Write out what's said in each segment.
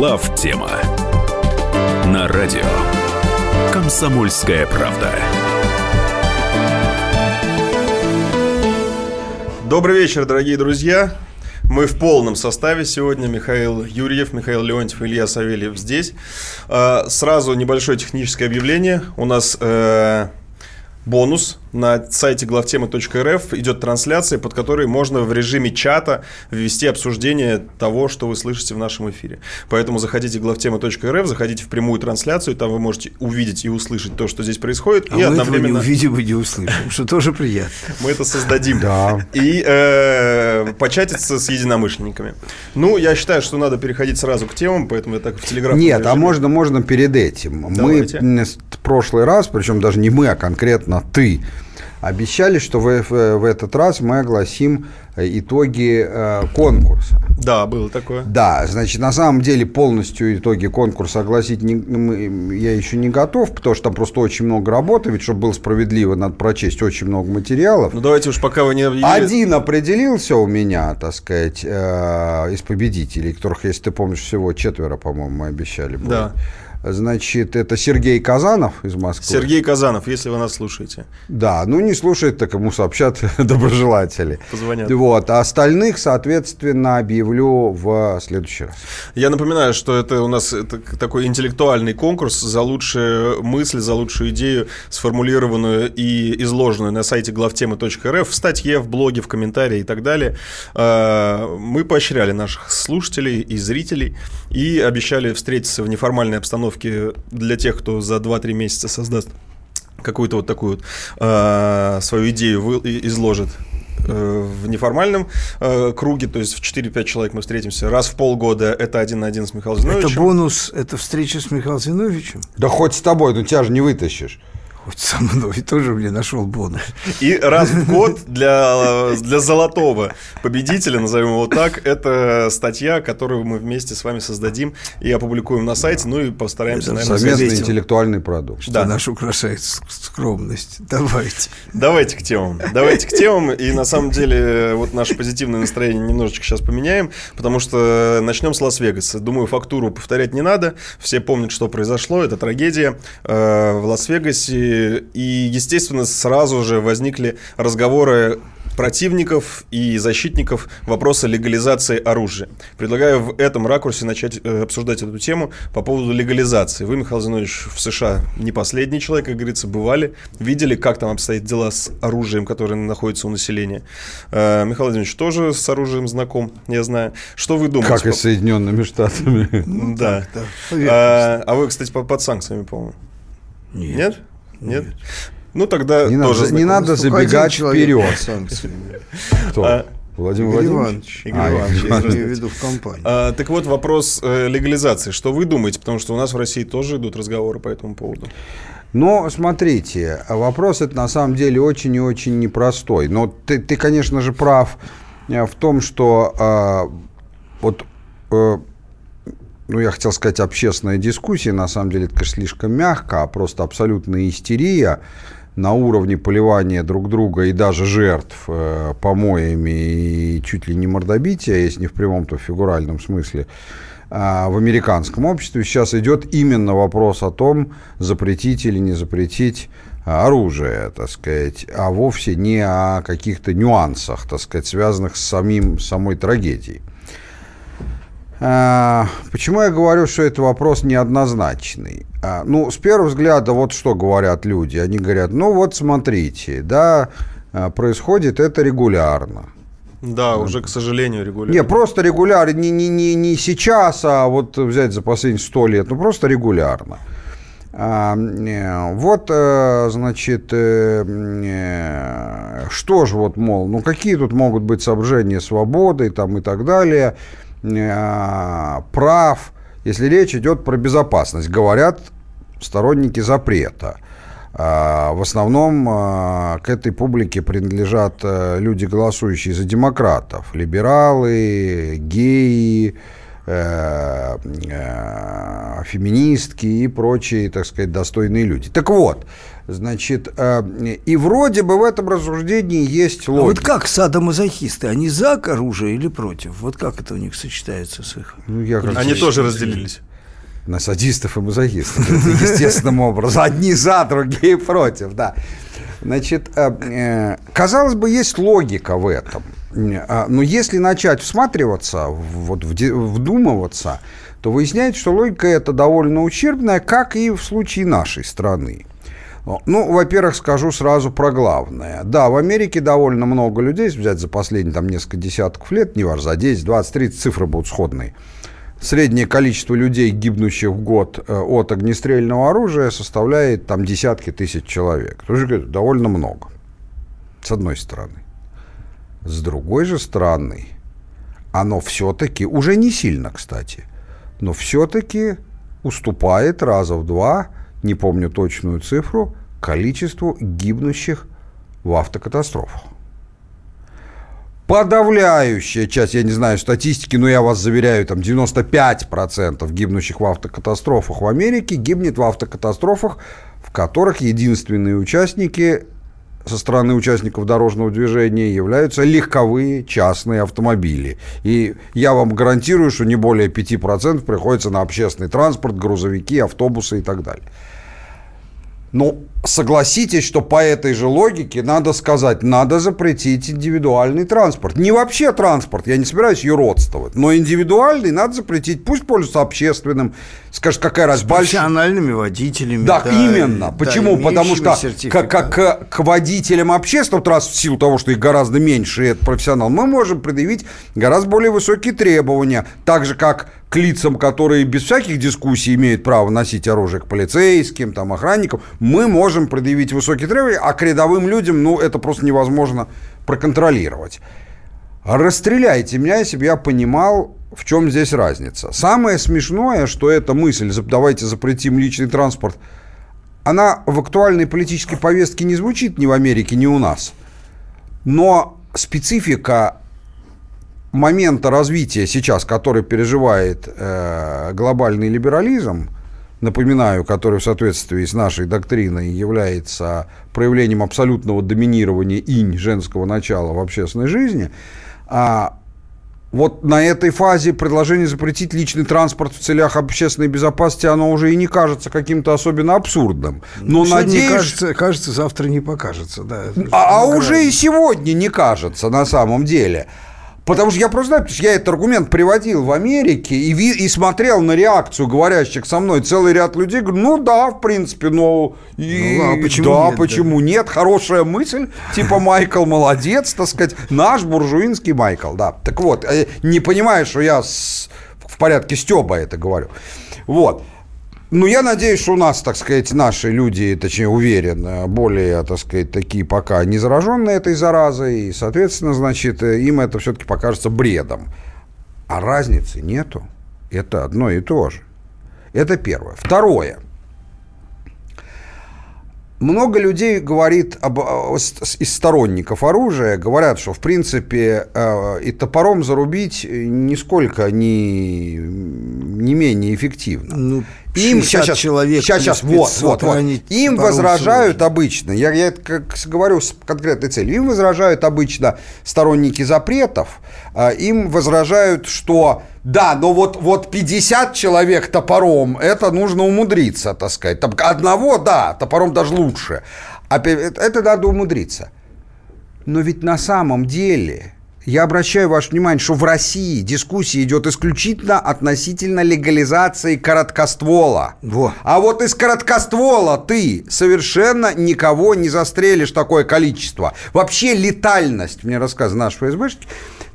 Глав тема на радио Комсомольская правда. Добрый вечер, дорогие друзья. Мы в полном составе сегодня. Михаил Юрьев, Михаил Леонтьев, Илья Савельев здесь. А, сразу небольшое техническое объявление. У нас э, бонус на сайте главтемы.рф идет трансляция, под которой можно в режиме чата ввести обсуждение того, что вы слышите в нашем эфире. Поэтому заходите в главтема.рф, заходите в прямую трансляцию, там вы можете увидеть и услышать то, что здесь происходит. А и мы одновременно... этого не увидим и не услышим, что тоже приятно. Мы это создадим. Да. И э, початиться с единомышленниками. Ну, я считаю, что надо переходить сразу к темам, поэтому я так в телеграм. Нет, а можно, можно перед этим. Давайте. Мы в прошлый раз, причем даже не мы, а конкретно ты, обещали, что в, в- в этот раз мы огласим э, итоги э, конкурса. Да, было такое. Да, значит, на самом деле полностью итоги конкурса огласить не- мы- я еще не готов, потому что там просто очень много работы, ведь чтобы было справедливо, надо прочесть очень много материалов. Ну, давайте уж пока вы не объявили. Один определился у меня, так сказать, э, из победителей, которых, если ты помнишь, всего четверо, по-моему, мы обещали. будет. Да. Значит, это Сергей Казанов из Москвы. Сергей Казанов, если вы нас слушаете. Да, ну не слушает, так ему сообщат доброжелатели. Позвонят. Вот, а остальных, соответственно, объявлю в следующий раз. Я напоминаю, что это у нас такой интеллектуальный конкурс за лучшую мысль, за лучшую идею, сформулированную и изложенную на сайте главтемы.рф, в статье, в блоге, в комментарии и так далее. Э, Мы поощряли наших слушателей и зрителей и обещали встретиться в неформальной обстановке для тех, кто за 2-3 месяца создаст какую-то вот такую вот э, свою идею вы- и- изложит э, в неформальном э, круге, то есть в 4-5 человек мы встретимся раз в полгода, это один на один с Михаилом Это Зиновичем. бонус, это встреча с Михаилом Зиновичем. Да хоть с тобой, ну тебя же не вытащишь. Хоть со мной тоже мне нашел бонус. И раз в год для, для золотого победителя, назовем его так, это статья, которую мы вместе с вами создадим и опубликуем на сайте, ну и постараемся, Это наверное, Совместный заметил. интеллектуальный продукт. Что Да. наш украшает скромность. Давайте. Давайте к темам. Давайте к темам. И на самом деле вот наше позитивное настроение немножечко сейчас поменяем, потому что начнем с Лас-Вегаса. Думаю, фактуру повторять не надо. Все помнят, что произошло. Это трагедия э, в Лас-Вегасе. И, естественно, сразу же возникли разговоры противников и защитников вопроса легализации оружия. Предлагаю в этом ракурсе начать э, обсуждать эту тему по поводу легализации. Вы, Михаил Зинович, в США не последний человек, как говорится, бывали, видели, как там обстоят дела с оружием, которое находится у населения. Э, Михаил Владимирович тоже с оружием знаком, я знаю. Что вы думаете? Как и с Соединенными Штатами. Да. А, а вы, кстати, по- под санкциями, по-моему. Нет. Нет? Нет? Ну, тогда Не тоже надо, не надо забегать человек вперед. Кто? А, Владимир Игорь Владимирович? Иванович. Игорь А, Иванович, Я имею в виду в компании. А, так вот, вопрос э, легализации. Что вы думаете? Потому что у нас в России тоже идут разговоры по этому поводу. Но смотрите, вопрос это на самом деле очень и очень непростой. Но ты, ты конечно же, прав э, в том, что а, вот, э, ну, я хотел сказать, общественная дискуссия, на самом деле, это, конечно, слишком мягко, а просто абсолютная истерия на уровне поливания друг друга и даже жертв э, помоями и чуть ли не мордобития, если не в прямом, то в фигуральном смысле, а, в американском обществе сейчас идет именно вопрос о том, запретить или не запретить а, оружие, так сказать, а вовсе не о каких-то нюансах, так сказать, связанных с самим, самой трагедией. А, Почему я говорю, что это вопрос неоднозначный? А, Ну, с первого взгляда, вот что говорят люди. Они говорят, ну вот смотрите, да, а, происходит это регулярно. Да, уже, к сожалению, регулярно. Не, просто регулярно, не, не, не, не сейчас, а вот взять за последние сто лет, ну просто регулярно. Вот, э, значит, э, что же вот, мол, ну какие тут могут быть соображения свободы там, и так далее, прав, если речь идет про безопасность, говорят сторонники запрета. А, В основном а, к этой публике принадлежат э, люди, голосующие за демократов, либералы, геи, э, э, феминистки и прочие, так сказать, достойные люди. Так вот, значит, э, и вроде бы в этом рассуждении есть А логика. вот как садомазохисты? Они за оружие или против? Вот как это у них сочетается с их... Ну, я как Они тоже разделились. на садистов и мазохистов. Это естественным образом. Одни за, другие против, да. Значит, э, э, казалось бы, есть логика в этом. А, Но если начать всматриваться, вот, вдумываться, то выясняется, что логика эта довольно ущербная, как и в случае нашей страны. Ну, во-первых, скажу сразу про главное. Да, в Америке довольно много людей, если взять за последние там несколько десятков лет, не важно, за 10, 20, 30, цифры будут сходные. Среднее количество людей, гибнущих в год э, от огнестрельного оружия, составляет там десятки тысяч человек. Тоже довольно много. С одной стороны. С другой же стороны, оно все-таки, уже не сильно, кстати, но все-таки уступает раза в два, не помню точную цифру, количеству гибнущих в автокатастрофах. Подавляющая часть, я не знаю статистики, но я вас заверяю, там 95% гибнущих в автокатастрофах в Америке гибнет в автокатастрофах, в которых единственные участники со стороны участников дорожного движения являются легковые частные автомобили. И я вам гарантирую, что не более 5% приходится на общественный транспорт, грузовики, автобусы и так далее. Ну, согласитесь, что по этой же логике надо сказать, надо запретить индивидуальный транспорт. Не вообще транспорт, я не собираюсь юродствовать, но индивидуальный надо запретить. Пусть пользуется общественным. Скажешь, какая раз большая... Профессиональными водителями. Да, именно. да, Почему? Потому что как, как, к водителям общественного транспорта, в силу того, что их гораздо меньше, и это профессионал, мы можем предъявить гораздо более высокие требования. Так же, как к лицам, которые без всяких дискуссий имеют право носить оружие, к полицейским, там, охранникам, мы можем предъявить высокие требования, а к рядовым людям, ну, это просто невозможно проконтролировать. Расстреляйте меня, если бы я понимал, в чем здесь разница. Самое смешное, что эта мысль, давайте запретим личный транспорт, она в актуальной политической повестке не звучит ни в Америке, ни у нас. Но специфика момента развития сейчас, который переживает э, глобальный либерализм, напоминаю, который в соответствии с нашей доктриной является проявлением абсолютного доминирования инь женского начала в общественной жизни, а вот на этой фазе предложение запретить личный транспорт в целях общественной безопасности, оно уже и не кажется каким-то особенно абсурдным. Но Сегодня надеюсь, кажется, кажется, завтра не покажется. Да. а, а уже и сегодня не кажется на самом деле. Потому что я просто знаю, потому что я этот аргумент приводил в Америке и, ви- и смотрел на реакцию говорящих со мной целый ряд людей. Говорю, ну да, в принципе, ну, и, Ну, а почему да, нет, почему нет, хорошая мысль, типа Майкл молодец, так сказать, наш буржуинский Майкл, да. Так вот, э, не понимаю, что я с- в порядке Стеба это говорю. Вот. Ну, я надеюсь, что у нас, так сказать, наши люди, точнее, уверен, э, более, так сказать, такие пока не зараженные этой заразой, и, соответственно, значит, э, им это все-таки покажется бредом. А разницы нету. Это одно и то же. Это первое. Второе. Много людей говорит об, э, из сторонников оружия, говорят, что, в принципе, э, и топором зарубить нисколько не, не менее эффективно. Ну, Им 60 сейчас, человек сейчас, сейчас, вот, 500 вот, вот. Им возражают сложно. обычно, я, я как говорю с конкретной целью, им возражают обычно сторонники запретов, а, им возражают, что да, но вот, вот 50 человек топором, это нужно умудриться, так сказать. Одного, да, топором даже лучше. А это надо умудриться. Но ведь на самом деле, я обращаю ваше внимание, что в России дискуссия идет исключительно относительно легализации короткоствола. Во. А вот из короткоствола ты совершенно никого не застрелишь такое количество. Вообще летальность, мне рассказывали наши ФСБшники,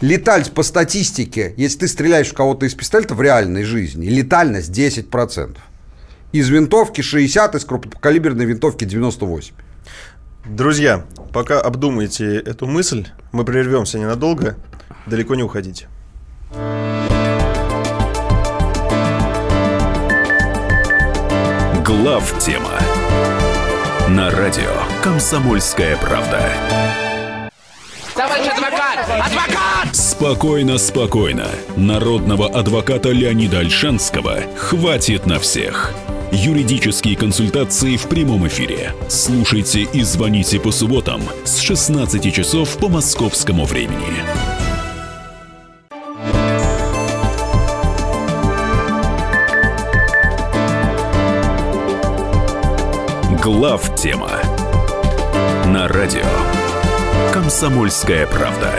летальность по статистике, если ты стреляешь в кого-то из пистолета в реальной жизни, летальность 10%. Из винтовки 60, из крупнокалиберной винтовки 98. Друзья, пока обдумаете эту мысль, мы прервемся ненадолго. Далеко не уходите. Глав тема на радио Комсомольская правда. Товарищ адвокат! Адвокат! Спокойно, спокойно. Народного адвоката Леонида Альшанского хватит на всех. Юридические консультации в прямом эфире. Слушайте и звоните по субботам с 16 часов по московскому времени. Глав тема на радио Комсомольская правда.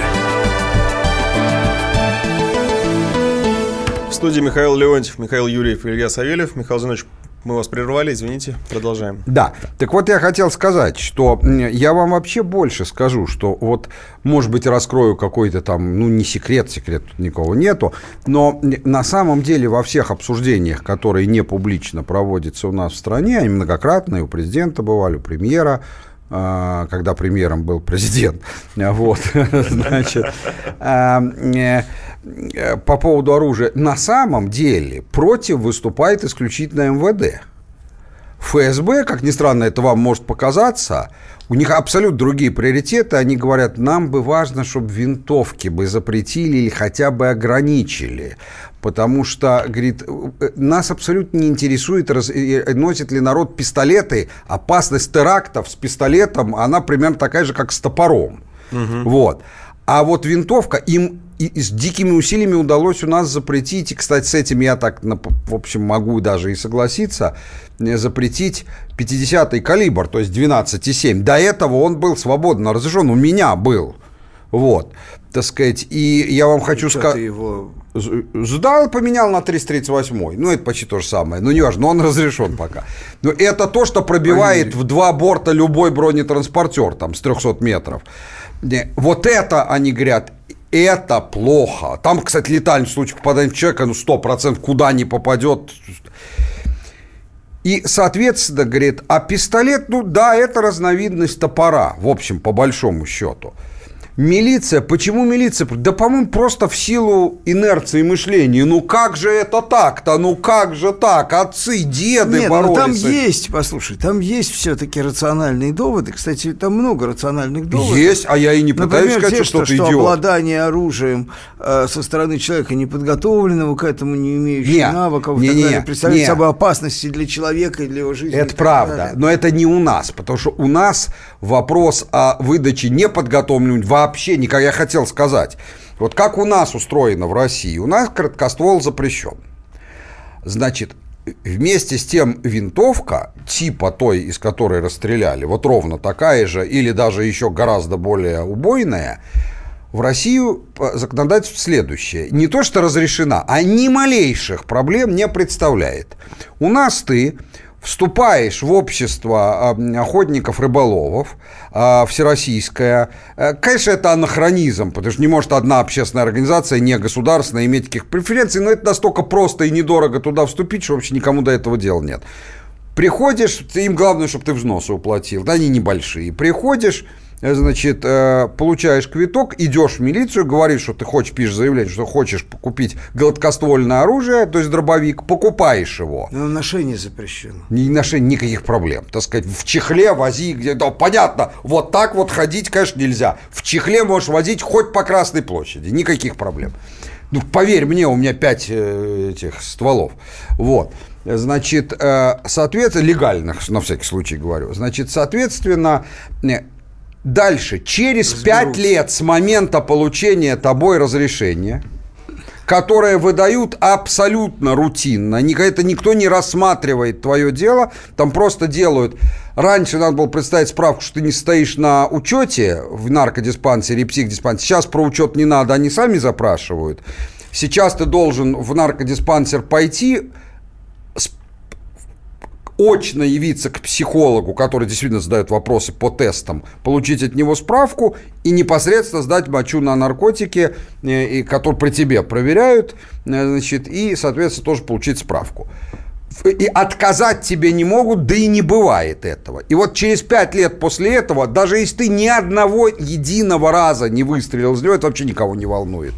В студии Михаил Леонтьев, Михаил Юрьев, Илья Савельев. Михаил Зинович, мы вас прервали, извините, продолжаем. Да, так вот я хотел сказать, что я вам вообще больше скажу, что вот, может быть, раскрою какой-то там, ну, не секрет, секрет тут никого нету, но на самом деле во всех обсуждениях, которые не публично проводятся у нас в стране, они многократно, и у президента бывали, у премьера, когда премьером был президент, вот, значит, а, э, э, по поводу оружия, на самом деле против выступает исключительно МВД. ФСБ, как ни странно это вам может показаться, у них абсолютно другие приоритеты. Они говорят, нам бы важно, чтобы винтовки бы запретили или хотя бы ограничили. Потому что, говорит, э, нас абсолютно не интересует, раз- э, носит ли народ пистолеты. Опасность терактов с пистолетом, она примерно такая же, как с топором. Вот. А вот винтовка, им и- с дикими усилиями удалось у нас запретить, и, кстати, с этим я так, в общем, могу даже и согласиться, э, запретить 50-й калибр, то есть 12,7. До этого он был свободно разрешен, у меня был. Вот, так сказать, и я вам хочу сказать... его... Сдал, поменял на 338. Ну, это почти то же самое. Ну, не важно, но он разрешен пока. Но это то, что пробивает в два борта любой бронетранспортер, там, с 300 метров. Не, Вот это, они говорят, это плохо. Там, кстати, летальный случай попадания в человека, ну, 100% куда не попадет. И, соответственно, говорит, а пистолет, ну да, это разновидность топора, в общем, по большому счету. Милиция, почему милиция? Да, по-моему, просто в силу инерции мышления. Ну как же это так-то? Ну как же так? Отцы, деды Нет, ну боролись. там с этим. есть, послушай, там есть все-таки рациональные доводы. Кстати, там много рациональных доводов. Есть, а я и не пытаюсь Например, сказать, те, что что, идиот. обладание оружием э, со стороны человека неподготовленного к этому, не имеющего Не, навыков, и не, так не, далее, представляет не. собой опасности для человека и для его жизни. Это правда, далее. но это не у нас, потому что у нас вопрос о выдаче неподготовленным вообще никак. Я хотел сказать, вот как у нас устроено в России, у нас краткоствол запрещен. Значит, вместе с тем винтовка, типа той, из которой расстреляли, вот ровно такая же, или даже еще гораздо более убойная, в Россию по законодательству следующее. Не то, что разрешена, а ни малейших проблем не представляет. У нас ты вступаешь в общество охотников-рыболовов, а, всероссийское. Э, Конечно, это анахронизм, потому что не может одна общественная организация, не государственная, иметь таких преференций, но это настолько просто и недорого туда вступить, что вообще никому до этого дела нет. Приходишь, им главное, чтобы ты взносы уплатил, да, они небольшие. Приходишь, значит, э, получаешь квиток, идешь в милицию, говоришь, что ты хочешь, пишешь заявление, что хочешь купить гладкоствольное оружие, то есть дробовик, покупаешь его. Но ношение запрещено. Не ношение никаких проблем. Так сказать, в чехле вози, где, да, понятно, вот так вот ходить, конечно, нельзя. В чехле можешь возить хоть по Красной площади, никаких проблем. Ну, поверь мне, у меня пять э, этих стволов. Вот. Значит, э, соответственно, легальных, на всякий случай говорю. Значит, соответственно, дальше, через пять лет с момента получения тобой разрешения, которые выдают абсолютно рутинно. Это никто не рассматривает твое дело. Там просто делают... Раньше надо было представить справку, что ты не стоишь на учете в наркодиспансере и психдиспансере. Сейчас про учет не надо, они сами запрашивают. Сейчас ты должен в наркодиспансер пойти, очно явиться к психологу, который действительно задает вопросы по тестам, получить от него справку и непосредственно сдать мочу на наркотики, э, и, которые при тебе проверяют, э, значит, и, соответственно, тоже получить справку. И отказать тебе не могут, да и не бывает этого. И вот через пять лет после этого, даже если ты ни одного единого раза не выстрелил из это вообще никого не волнует.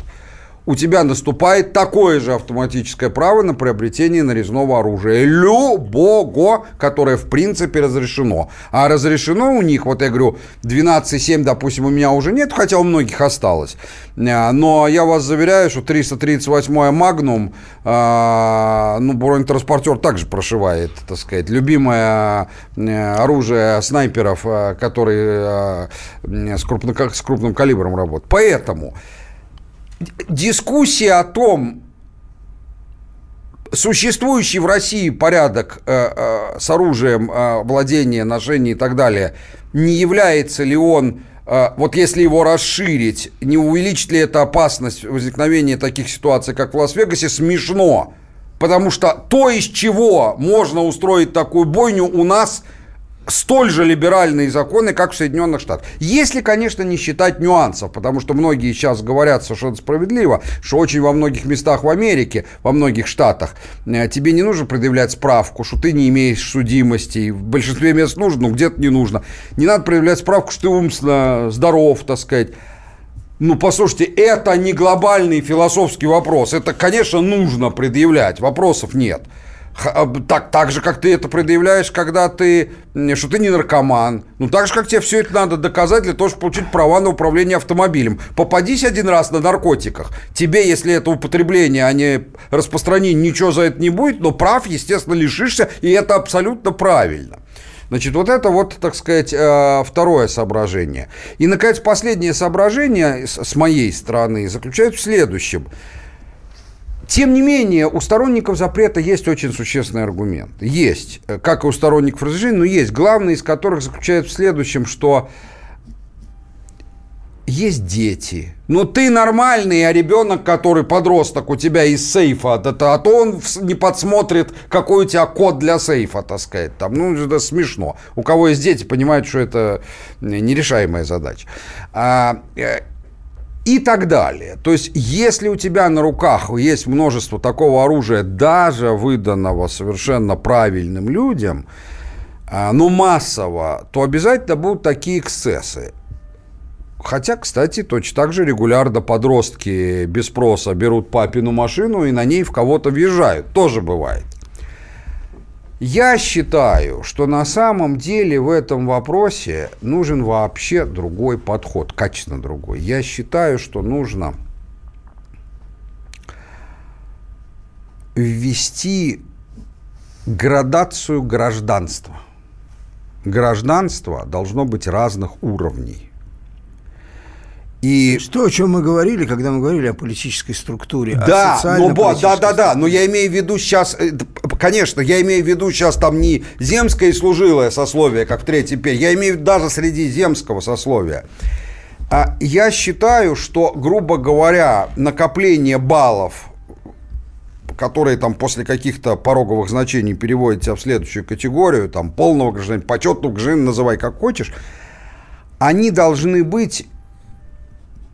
У тебя наступает такое же автоматическое право на приобретение нарезного оружия. Любого, которое в принципе разрешено. А разрешено у них, вот я говорю, 12,7, допустим, у меня уже нет, хотя у многих осталось. А, но я вас заверяю, что 338 Магнум, ну, бронетранспортер также прошивает, так сказать, любимое э, оружие снайперов, а, которые с, крупно, с крупным калибром работают. Поэтому дискуссия о том, существующий в России порядок э, э, с оружием э, владения, ношения и так далее, не является ли он, э, вот если его расширить, не увеличит ли это опасность возникновения таких ситуаций, как в Лас-Вегасе, смешно. Потому что то, из чего можно устроить такую бойню, у нас – столь же либеральные законы, как в Соединенных Штатах. Если, конечно, не считать нюансов, потому что многие сейчас говорят совершенно справедливо, что очень во многих местах в Америке, во многих штатах, э, тебе не нужно предъявлять справку, что ты не имеешь судимости. В большинстве мест нужно, но где-то не нужно. Не надо предъявлять справку, что ты умственно здоров, так сказать. Ну, послушайте, это не глобальный философский вопрос. Это, конечно, нужно предъявлять, вопросов нет. А, так, так же, как ты это предъявляешь, когда ты, что ты не наркоман. Ну, так же, как тебе все это надо доказать для того, чтобы получить права на управление автомобилем. Попадись один раз на наркотиках. Тебе, если это употребление, а не распространение, ничего за это не будет, но прав, естественно, лишишься, и это абсолютно правильно. Значит, вот это вот, так сказать, э, второе соображение. И, наконец, последнее соображение с моей стороны заключается в следующем – тем не менее, у сторонников запрета есть очень существенный аргумент. Есть, э, как и у сторонников разрешения, но есть. Главный из которых заключается в следующем, что есть дети. Но ты нормальный, а ребенок, который подросток у тебя из сейфа, а то, а то он не подсмотрит, какой у тебя код для сейфа, так сказать. Там, ну, это смешно. У кого есть дети, понимают, что это нерешаемая задача. А, э, и так далее. То есть, если у тебя на руках есть множество такого оружия, даже выданного совершенно правильным людям, а, но массово, то обязательно будут такие эксцессы. Хотя, кстати, точно так же регулярно подростки без спроса берут папину машину и на ней в кого-то въезжают. Тоже бывает. Я считаю, что на самом деле в этом вопросе нужен вообще другой подход, качественно другой. Я считаю, что нужно ввести градацию гражданства. Гражданство должно быть разных уровней. И что, о чем мы говорили, когда мы говорили о политической структуре, да, ну, да, да, да, но я имею в виду сейчас, э, конечно, я имею в виду сейчас там не земское и служилое сословие, как в третьей перь, я имею в виду даже среди земского сословия. А я считаю, что, грубо говоря, накопление баллов, которые там после каких-то пороговых значений переводятся в следующую категорию, там полного гражданина, почетного гражданина, называй как хочешь, они должны быть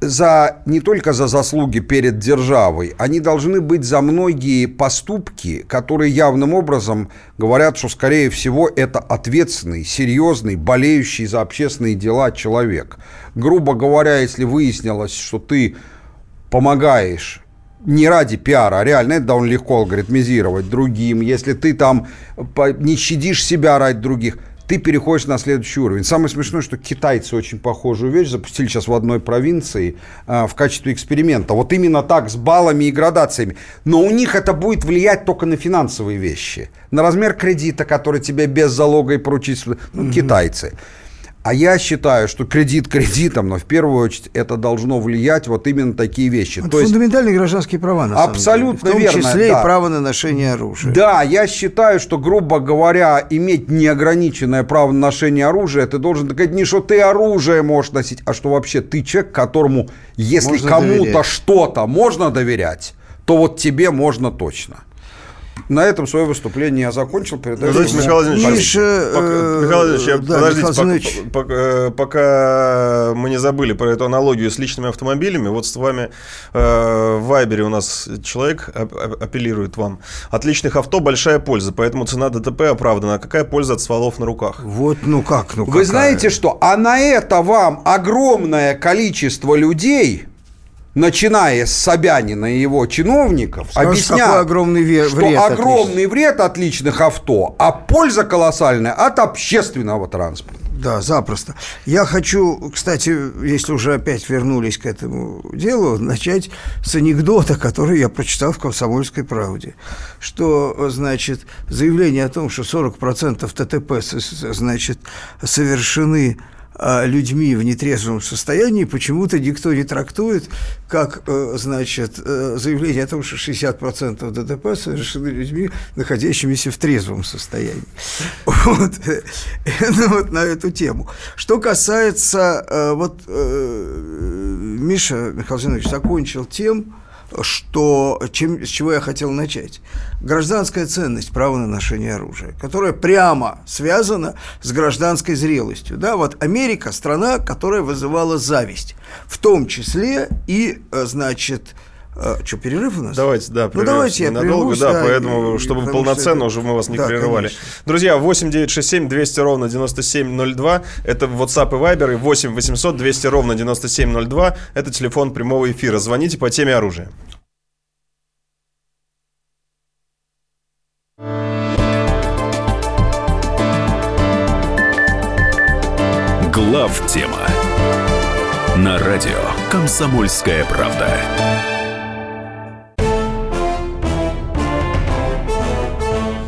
за, не только за заслуги перед державой, они должны быть за многие поступки, которые явным образом говорят, что, скорее всего, это ответственный, серьезный, болеющий за общественные дела человек. Грубо говоря, если выяснилось, что ты помогаешь не ради пиара, а реально это довольно легко алгоритмизировать другим, если ты там не щадишь себя ради других – ты переходишь на следующий уровень. Самое смешное, что китайцы очень похожую вещь запустили сейчас в одной провинции э, в качестве эксперимента. Вот именно так, с баллами и градациями. Но у них это будет влиять только на финансовые вещи. На размер кредита, который тебе без залога и поручить. Ну, mm-hmm. китайцы. А я считаю, что кредит кредитом, но в первую очередь это должно влиять вот именно такие вещи. Это То фундаментальные есть, гражданские права, на абсолютно самом деле. В том верно, числе да. и право на ношение оружия. Да, я считаю, что, грубо говоря, иметь неограниченное право на ношение оружия, ты должен сказать не что ты оружие можешь носить, а что вообще ты человек, которому, если кому-то что-то можно доверять, то вот тебе можно точно. На этом свое выступление я закончил. Передаю Подождите, Михаил Владимирович, Миша, э, Михаил Владимирович, да, подождите, Михаил пока, пока, э, пока мы не забыли про эту аналогию с личными автомобилями, вот с вами э, в Вайбере у нас человек апеллирует вам. От личных авто большая польза, поэтому цена ДТП оправдана. А какая польза от стволов на руках? Вот, ну как, ну Вы какая? знаете что? А на это вам огромное количество людей начиная с Собянина и его чиновников, Скажешь, объясняют, какой огромный ве- что вред огромный вред от личных авто, а польза колоссальная от общественного транспорта. Да, запросто. Я хочу, кстати, если уже опять вернулись к этому делу, начать с анекдота, который я прочитал в «Комсомольской правде». Что, значит, заявление о том, что 40% ТТП, значит, совершены людьми в нетрезвом состоянии, почему-то никто не трактует как, э, значит, э, заявление о том, что 60% ДТП совершены людьми, находящимися в трезвом состоянии. Вот, ну, вот на эту тему. Что касается, э, вот Миша Михаил закончил тем, что, чем, с чего я хотел начать. Гражданская ценность права на ношение оружия, которая прямо связана с гражданской зрелостью. Да, вот Америка – страна, которая вызывала зависть, в том числе и, э, значит, э, что, перерыв у нас? Давайте, да, ну, прервемся давайте я ненадолго, прервусь, да, поэтому, и- чтобы потому полноценно что- уже мы вас не Да, прерывали. конечно. Друзья, 8 967 200 ровно 9702, это WhatsApp и Viber, и 8 800 200 ровно 9702, это телефон прямого эфира. Звоните по теме оружия. Глав тема на радио Комсомольская правда.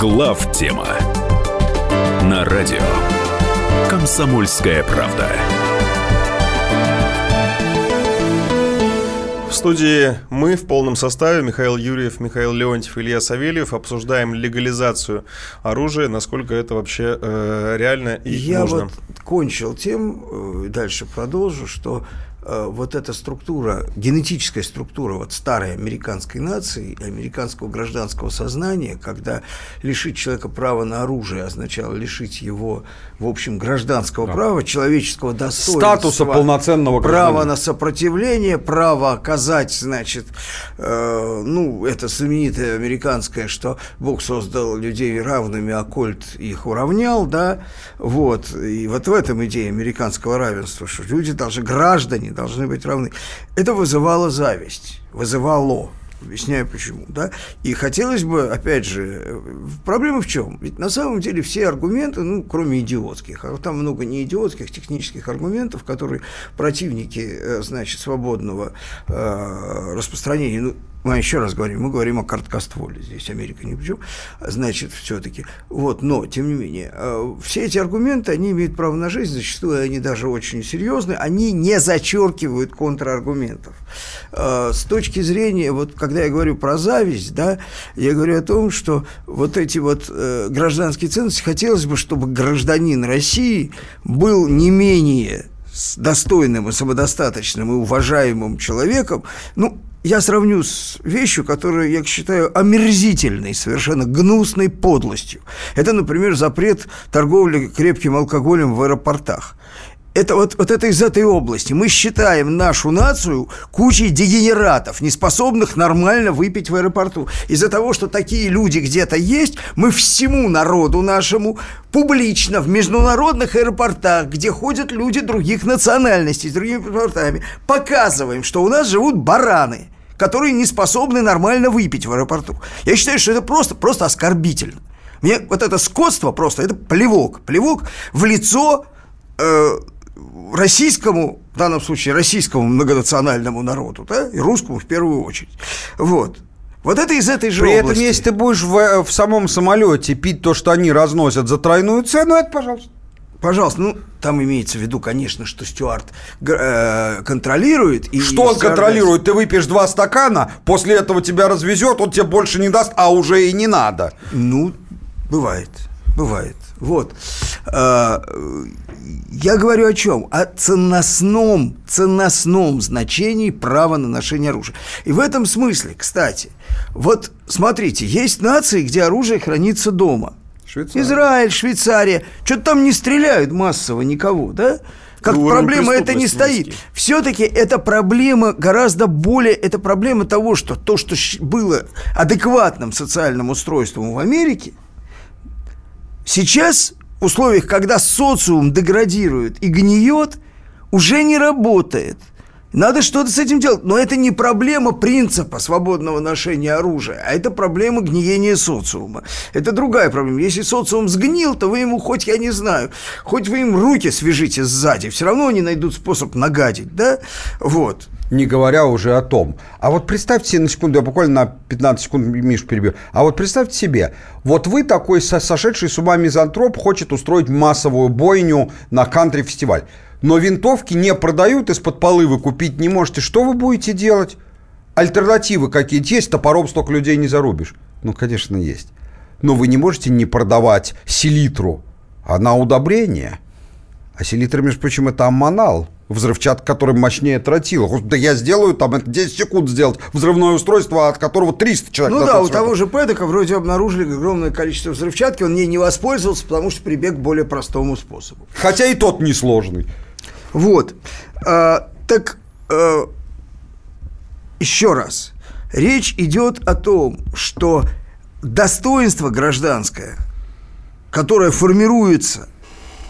Глав тема на радио Комсомольская правда. В студии мы в полном составе, Михаил Юрьев, Михаил Леонтьев, Илья Савельев, обсуждаем легализацию оружия, насколько это вообще э, реально и Я нужно. вот кончил тем, э, дальше продолжу, что вот эта структура, генетическая структура вот старой американской нации, американского гражданского сознания, когда лишить человека права на оружие означало лишить его, в общем, гражданского права, человеческого достоинства. Статуса полноценного гражданина. на сопротивление, право оказать, значит, э, ну, это знаменитое американское, что Бог создал людей равными, а кольт их уравнял, да, вот, и вот в этом идея американского равенства, что люди должны, граждане должны быть равны. Это вызывало зависть, вызывало. Объясняю почему, да. И хотелось бы, опять же, э, проблема в чем? Ведь на самом деле все аргументы, ну, кроме идиотских, а там много не идиотских, технических аргументов, которые противники, э, значит, свободного э, распространения, ну, мы еще раз говорим, мы говорим о короткостволе, здесь Америка ни при чем, значит, все-таки, вот, но, тем не менее, э, все эти аргументы, они имеют право на жизнь, зачастую они даже очень серьезные, они не зачеркивают контраргументов. Э, С точки зрения, вот, когда я говорю про зависть, да, я говорю о том, что вот эти вот э, гражданские ценности, хотелось бы, чтобы гражданин России был не менее достойным и самодостаточным и уважаемым человеком, ну, я сравню с вещью, которую я считаю омерзительной, совершенно гнусной подлостью. Это, например, запрет торговли крепким алкоголем в аэропортах. Это вот, вот это из этой области. Мы считаем нашу нацию кучей дегенератов, не способных нормально выпить в аэропорту. Из-за того, что такие люди где-то есть, мы всему народу нашему публично в международных аэропортах, где ходят люди других национальностей, с другими паспортами, показываем, что у нас живут бараны которые не способны нормально выпить в аэропорту. Я считаю, что это просто, просто оскорбительно. Мне вот это скотство просто, это плевок. Плевок в лицо э, российскому, в данном случае российскому многонациональному народу, да, и русскому в первую очередь. Вот. Вот это из этой же При этом, области. если ты будешь в, в самом самолете пить то, что они разносят за тройную цену, это пожалуйста. Пожалуйста, ну, там имеется в виду, конечно, что стюард э, контролирует. И Что он контролирует? Ты выпьешь два стакана, после этого тебя развезет, он тебе больше не даст, а уже и не надо. Ну, бывает. бывает. Вот. А, я говорю о чем? О ценностном, ценностном значении права на ношение оружия. И в этом смысле, кстати, вот смотрите, есть нации, где оружие хранится дома. Швейцария. Израиль, Швейцария. Что-то там не стреляют массово никого, да? Как Ну, проблема это не стоит. низкий. Все-таки это проблема гораздо более, это проблема того, что то, что было адекватным социальным устройством в Америке, сейчас в условиях, когда социум деградирует и гниет, уже не работает. Надо что-то с этим делать. Но это не проблема принципа свободного ношения оружия, а это проблема гниения социума. Это другая проблема. Если социум сгнил, то вы ему хоть, я не знаю, хоть вы им руки свяжите сзади, все равно они найдут способ нагадить, да? Вот. Не говоря уже о том. А вот представьте себе на секунду, я буквально на 15 секунд Мишу перебью. А вот представьте себе, вот вы такой со- сошедший с ума мизантроп хочет устроить массовую бойню на кантри-фестиваль. Но винтовки не продают, из-под полы вы купить не можете. Что вы будете делать? Альтернативы какие-то есть, топором столько людей не зарубишь. Ну, конечно, есть. Но вы не можете не продавать селитру, а на удобрение. А селитра, между прочим, это аммонал. Взрывчатка, который мощнее тротила. Да я сделаю там, это 10 секунд сделать взрывное устройство, от которого 300 человек. Ну да, у того же Пэдока вроде обнаружили огромное количество взрывчатки, он ей не воспользовался, потому что прибег к более простому способу. Хотя и тот несложный. Вот. А, так а, еще раз. Речь идет о том, что достоинство гражданское, которое формируется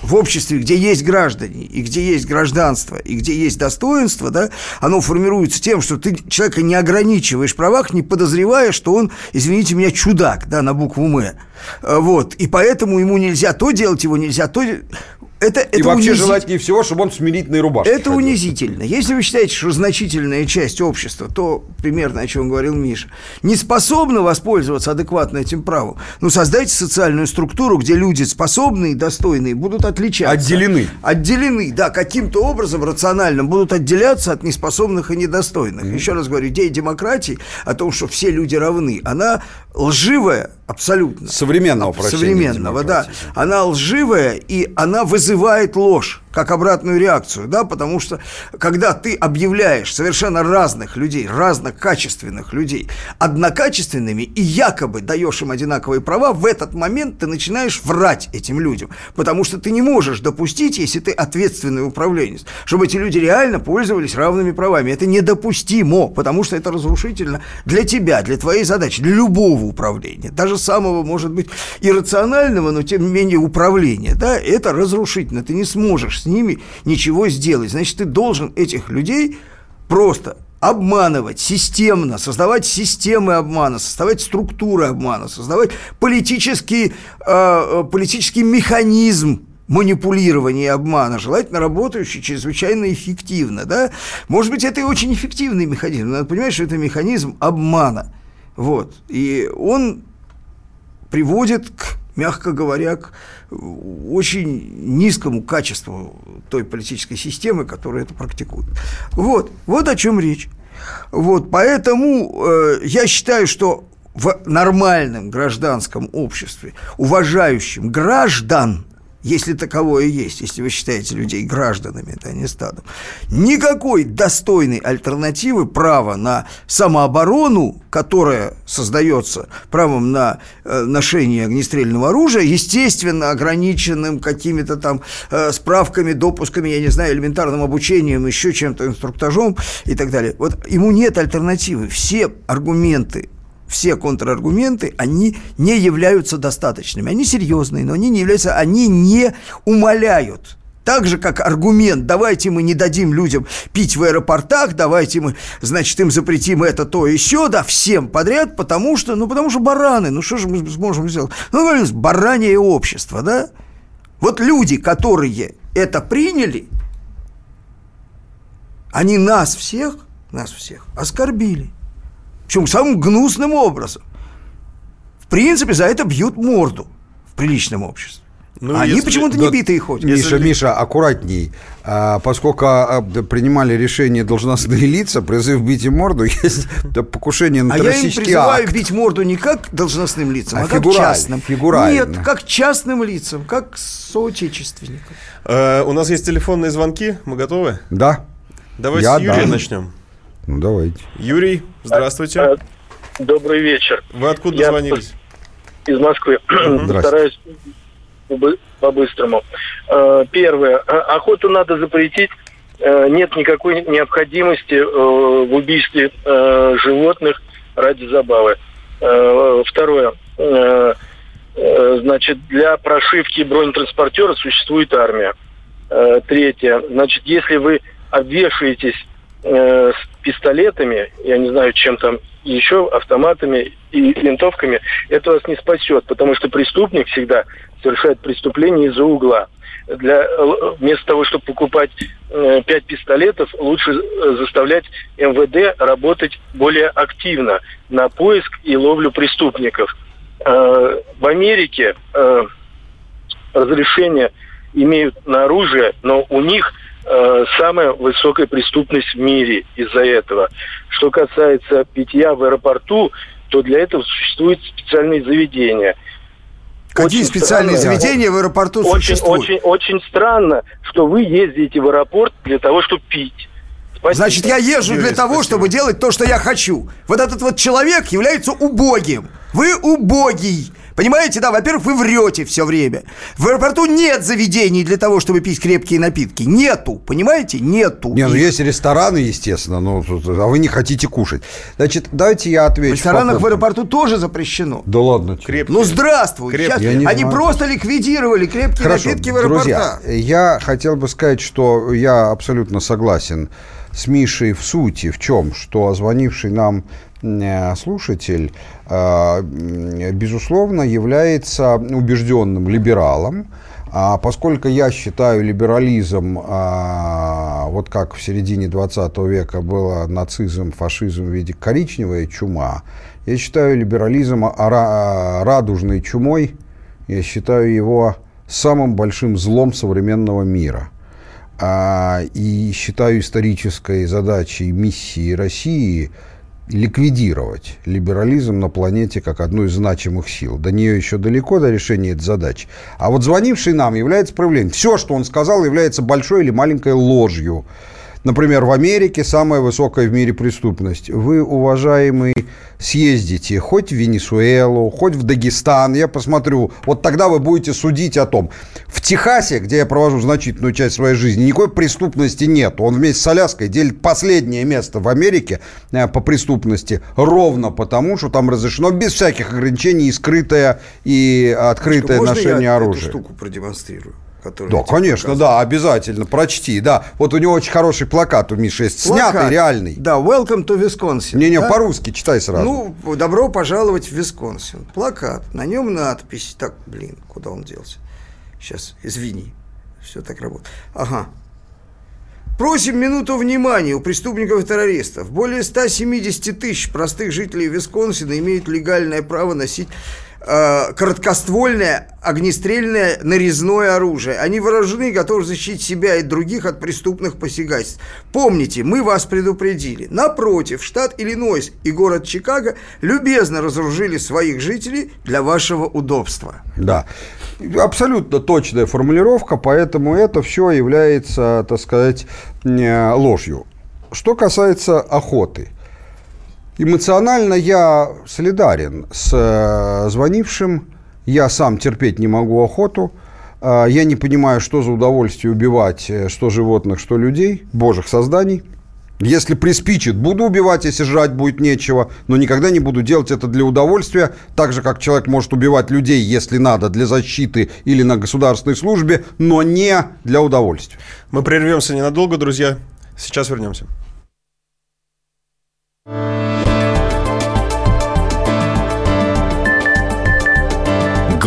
в обществе, где есть граждане, и где есть гражданство, и где есть достоинство, да, оно формируется тем, что ты человека не ограничиваешь в правах, не подозревая, что он, извините меня, чудак, да, на букву «М». А, Вот, и поэтому ему нельзя то делать, его нельзя то... Это, и это вообще унизи- желательнее всего, чтобы он в смирительной рубашке это ходил. унизительно. Если вы считаете, что значительная часть общества, то примерно о чем говорил Миша, не способна воспользоваться адекватно этим правом, ну создайте социальную структуру, где люди способные и достойные будут отличаться. Отделены. Отделены, да, каким-то образом рациональным будут отделяться от неспособных и недостойных. Еще раз говорю, идея демократии о том, что все люди равны, она лживая абсолютно. Современного прощения Современного, да. Она лживая, и она вызывает ложь как обратную реакцию, да, потому что когда ты объявляешь совершенно разных людей, разных качественных людей однокачественными и якобы даешь им одинаковые права, в этот момент ты начинаешь врать этим людям, потому что ты не можешь допустить, если ты ответственный управленец, чтобы эти люди реально пользовались равными правами. Это недопустимо, потому что это разрушительно для тебя, для твоей задачи, для любого управления, даже самого, может быть, иррационального, но тем не менее управления, да, это разрушительно, ты не сможешь с ними ничего сделать. Значит, ты должен этих людей просто обманывать системно, создавать системы обмана, создавать структуры обмана, создавать политический, э, э, политический механизм манипулирования и обмана, желательно работающий чрезвычайно эффективно, да? Может быть, это и очень эффективный механизм, надо понимать, что это механизм обмана, вот, и он приводит к, мягко говоря, к очень низкому качеству той политической системы, которая это практикует. Вот, вот о чем речь. Вот, поэтому э, я считаю, что в нормальном гражданском обществе, уважающем граждан, если таковое есть, если вы считаете людей гражданами, это не стадом, никакой достойной альтернативы права на самооборону, которая создается правом на э, ношение огнестрельного оружия, естественно, ограниченным какими-то там э, справками, допусками, я не знаю, элементарным обучением, еще чем-то, инструктажом и так далее. Вот ему нет альтернативы. Все аргументы все контраргументы, они не являются достаточными. Они серьезные, но они не являются, они не умаляют. Так же, как аргумент, давайте мы не дадим людям пить в аэропортах, давайте мы, значит, им запретим это, то, еще, да, всем подряд, потому что, ну, потому что бараны, ну, что же мы сможем сделать? Ну, говорим, баранье общество, да? Вот люди, которые это приняли, они нас всех, нас всех оскорбили. Причем самым гнусным образом. В принципе, за это бьют морду в приличном обществе. Ну, Они если- почему-то не битые ходят. Миша, Миша, аккуратней. А, поскольку а, принимали решение должностные лица, призыв бить им морду, есть покушение на А я им террористический призываю акт. бить морду не как должностным лицам, А а, как фигурально, частным. фигурально. Нет, как частным лицам, как соотечественникам. Э, у нас есть телефонные звонки, мы готовы? Да? Давайте Я с Юрия да. начнем. Ну, давайте. Юрий, здравствуйте. Э, Добрый вечер. Вы откуда я дозвонились? Из Москвы. Стараюсь побы- по-быстрому. Э, Первое. Охоту надо запретить. Э, Нет никакой необходимости э, в убийстве э, животных ради забавы. Второе. Значит, для прошивки бронетранспортера существует армия. Третье. Значит, если вы обвешаетесь пистолетами, я не знаю, чем там еще, автоматами и винтовками, это вас не спасет, потому что преступник всегда совершает преступление из-за угла. Для, э, вместо того, чтобы покупать э, пистолетов, лучше э, заставлять МВД работать более активно на поиск и ловлю преступников. Э, В Америке э, разрешение имеют на оружие, но у них э, самая высокая преступность в мире из-за этого. Что касается питья в аэропорту, то для этого существуют специальные заведения. Какие Очень специальные странно. заведения в аэропорту Очень, существуют? очень, очень странно, что вы ездите в аэропорт для того, чтобы пить. Спасибо. Значит, я езжу Юрий, для того, спасибо. чтобы делать то, что я хочу. Вот этот вот человек является убогим. Вы убогий. Понимаете, да, во-первых, вы врете все время. В аэропорту нет заведений для того, чтобы пить крепкие напитки. Нету, понимаете? Нету. Не, ну есть рестораны, естественно, но, а вы не хотите кушать. Значит, давайте я В отвечу. ресторанах в аэропорту тоже запрещено. Да ладно. тебе. Крепкие. Ну, здравствуй. Крепкие. Сейчас они знаю. просто ликвидировали крепкие Хорошо, напитки в аэропортах. друзья, я хотел бы сказать, что я абсолютно согласен с Мишей в сути, в чем, что звонивший нам э, слушатель, безусловно, является убежденным либералом, а поскольку я считаю либерализм, а, вот как в середине 20 века было нацизм, фашизм в виде коричневая чума, я считаю либерализм ра- радужной чумой, я считаю его самым большим злом современного мира. А, и считаю исторической задачей миссии России ликвидировать либерализм на планете как одну из значимых сил. До нее еще далеко, до решения этой задачи. А вот звонивший нам является проявлением. Все, что он сказал, является большой или маленькой ложью. Например, в Америке самая высокая в мире преступность. Вы, уважаемый, съездите хоть в Венесуэлу, хоть в Дагестан, я посмотрю, вот тогда вы будете судить о том. В Техасе, где я провожу значительную часть своей жизни, никакой преступности нет. Он вместе с Аляской делит последнее место в Америке э, по преступности ровно потому, что там разрешено без всяких ограничений и скрытое, и открытое Можно ношение я оружия. эту штуку продемонстрирую? Которую Да, конечно, показывал? да, обязательно, прочти, да. Вот у него очень хороший плакат у Миши есть, снятый, Плакат. реальный. Да, welcome to Wisconsin. Не-не, да? по-русски читай сразу. Ну, добро пожаловать в Висконсин. Плакат, на нем надпись. Так, блин, куда он делся? Сейчас, извини. Все так работает. Ага. Просим минуту внимания у преступников и террористов. Более 170 тысяч простых жителей Висконсина имеют легальное право носить э, короткоствольное огнестрельное нарезное оружие. Они вооружены готовы защитить себя и других от преступных посягательств. Помните, мы вас предупредили. Напротив, штат Иллинойс и город Чикаго любезно разоружили своих жителей для вашего удобства. Да. Абсолютно точная формулировка, поэтому это все является, так сказать, не, ложью. Что касается охоты. Эмоционально я солидарен с э, звонившим. Я сам терпеть не могу охоту. Э, Я не понимаю, что за удовольствие убивать э, что животных, что людей, божьих созданий. Если приспичит, буду убивать, если жрать будет нечего, но никогда не буду делать это для удовольствия, так же, как человек может убивать людей, если надо, для защиты или на государственной службе, но не для удовольствия. Мы прервемся ненадолго, друзья. Сейчас вернемся.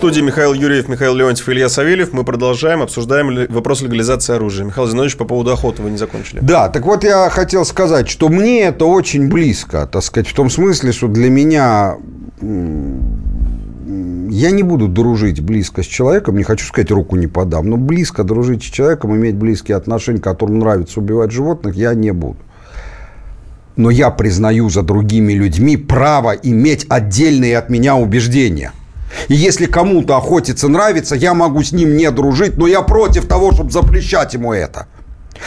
Студии Михаил Юрьев, Михаил Леонтьев, Илья Савельев. Мы продолжаем, обсуждаем вопрос легализации оружия. Михаил Зинович, по поводу охоты вы не закончили. Да, так вот я хотел сказать, что мне это очень близко, так сказать, в том смысле, что для меня я не буду дружить близко с человеком, не хочу сказать, руку не подам, но близко дружить с человеком, иметь близкие отношения, которому нравится убивать животных, я не буду. Но я признаю за другими людьми право иметь отдельные от меня убеждения. И если кому-то охотиться нравится, я могу с ним не дружить, но я против того, чтобы запрещать ему это.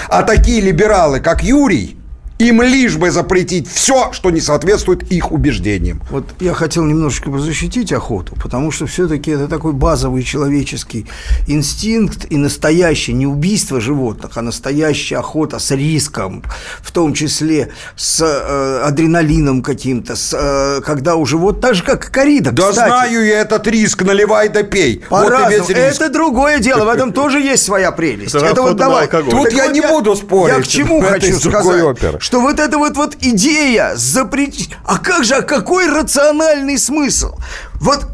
А такие либералы, как Юрий, им лишь бы запретить все, что не соответствует их убеждениям. Вот я хотел немножечко защитить охоту, потому что все-таки это такой базовый человеческий инстинкт и настоящее не убийство животных, а настоящая охота с риском, в том числе с э, адреналином каким-то, с, э, когда у живот так же как и корида. Да кстати. знаю я этот риск, наливай да пей. Вот и По-разному. весь риск. Это другое дело, в этом тоже есть своя прелесть. Это Это, вот давай. Тут Так я вот не буду спорить. Я к чему хочу сказать? оперы. Что вот эта вот, вот идея запретить... А как же, а какой рациональный смысл? Вот,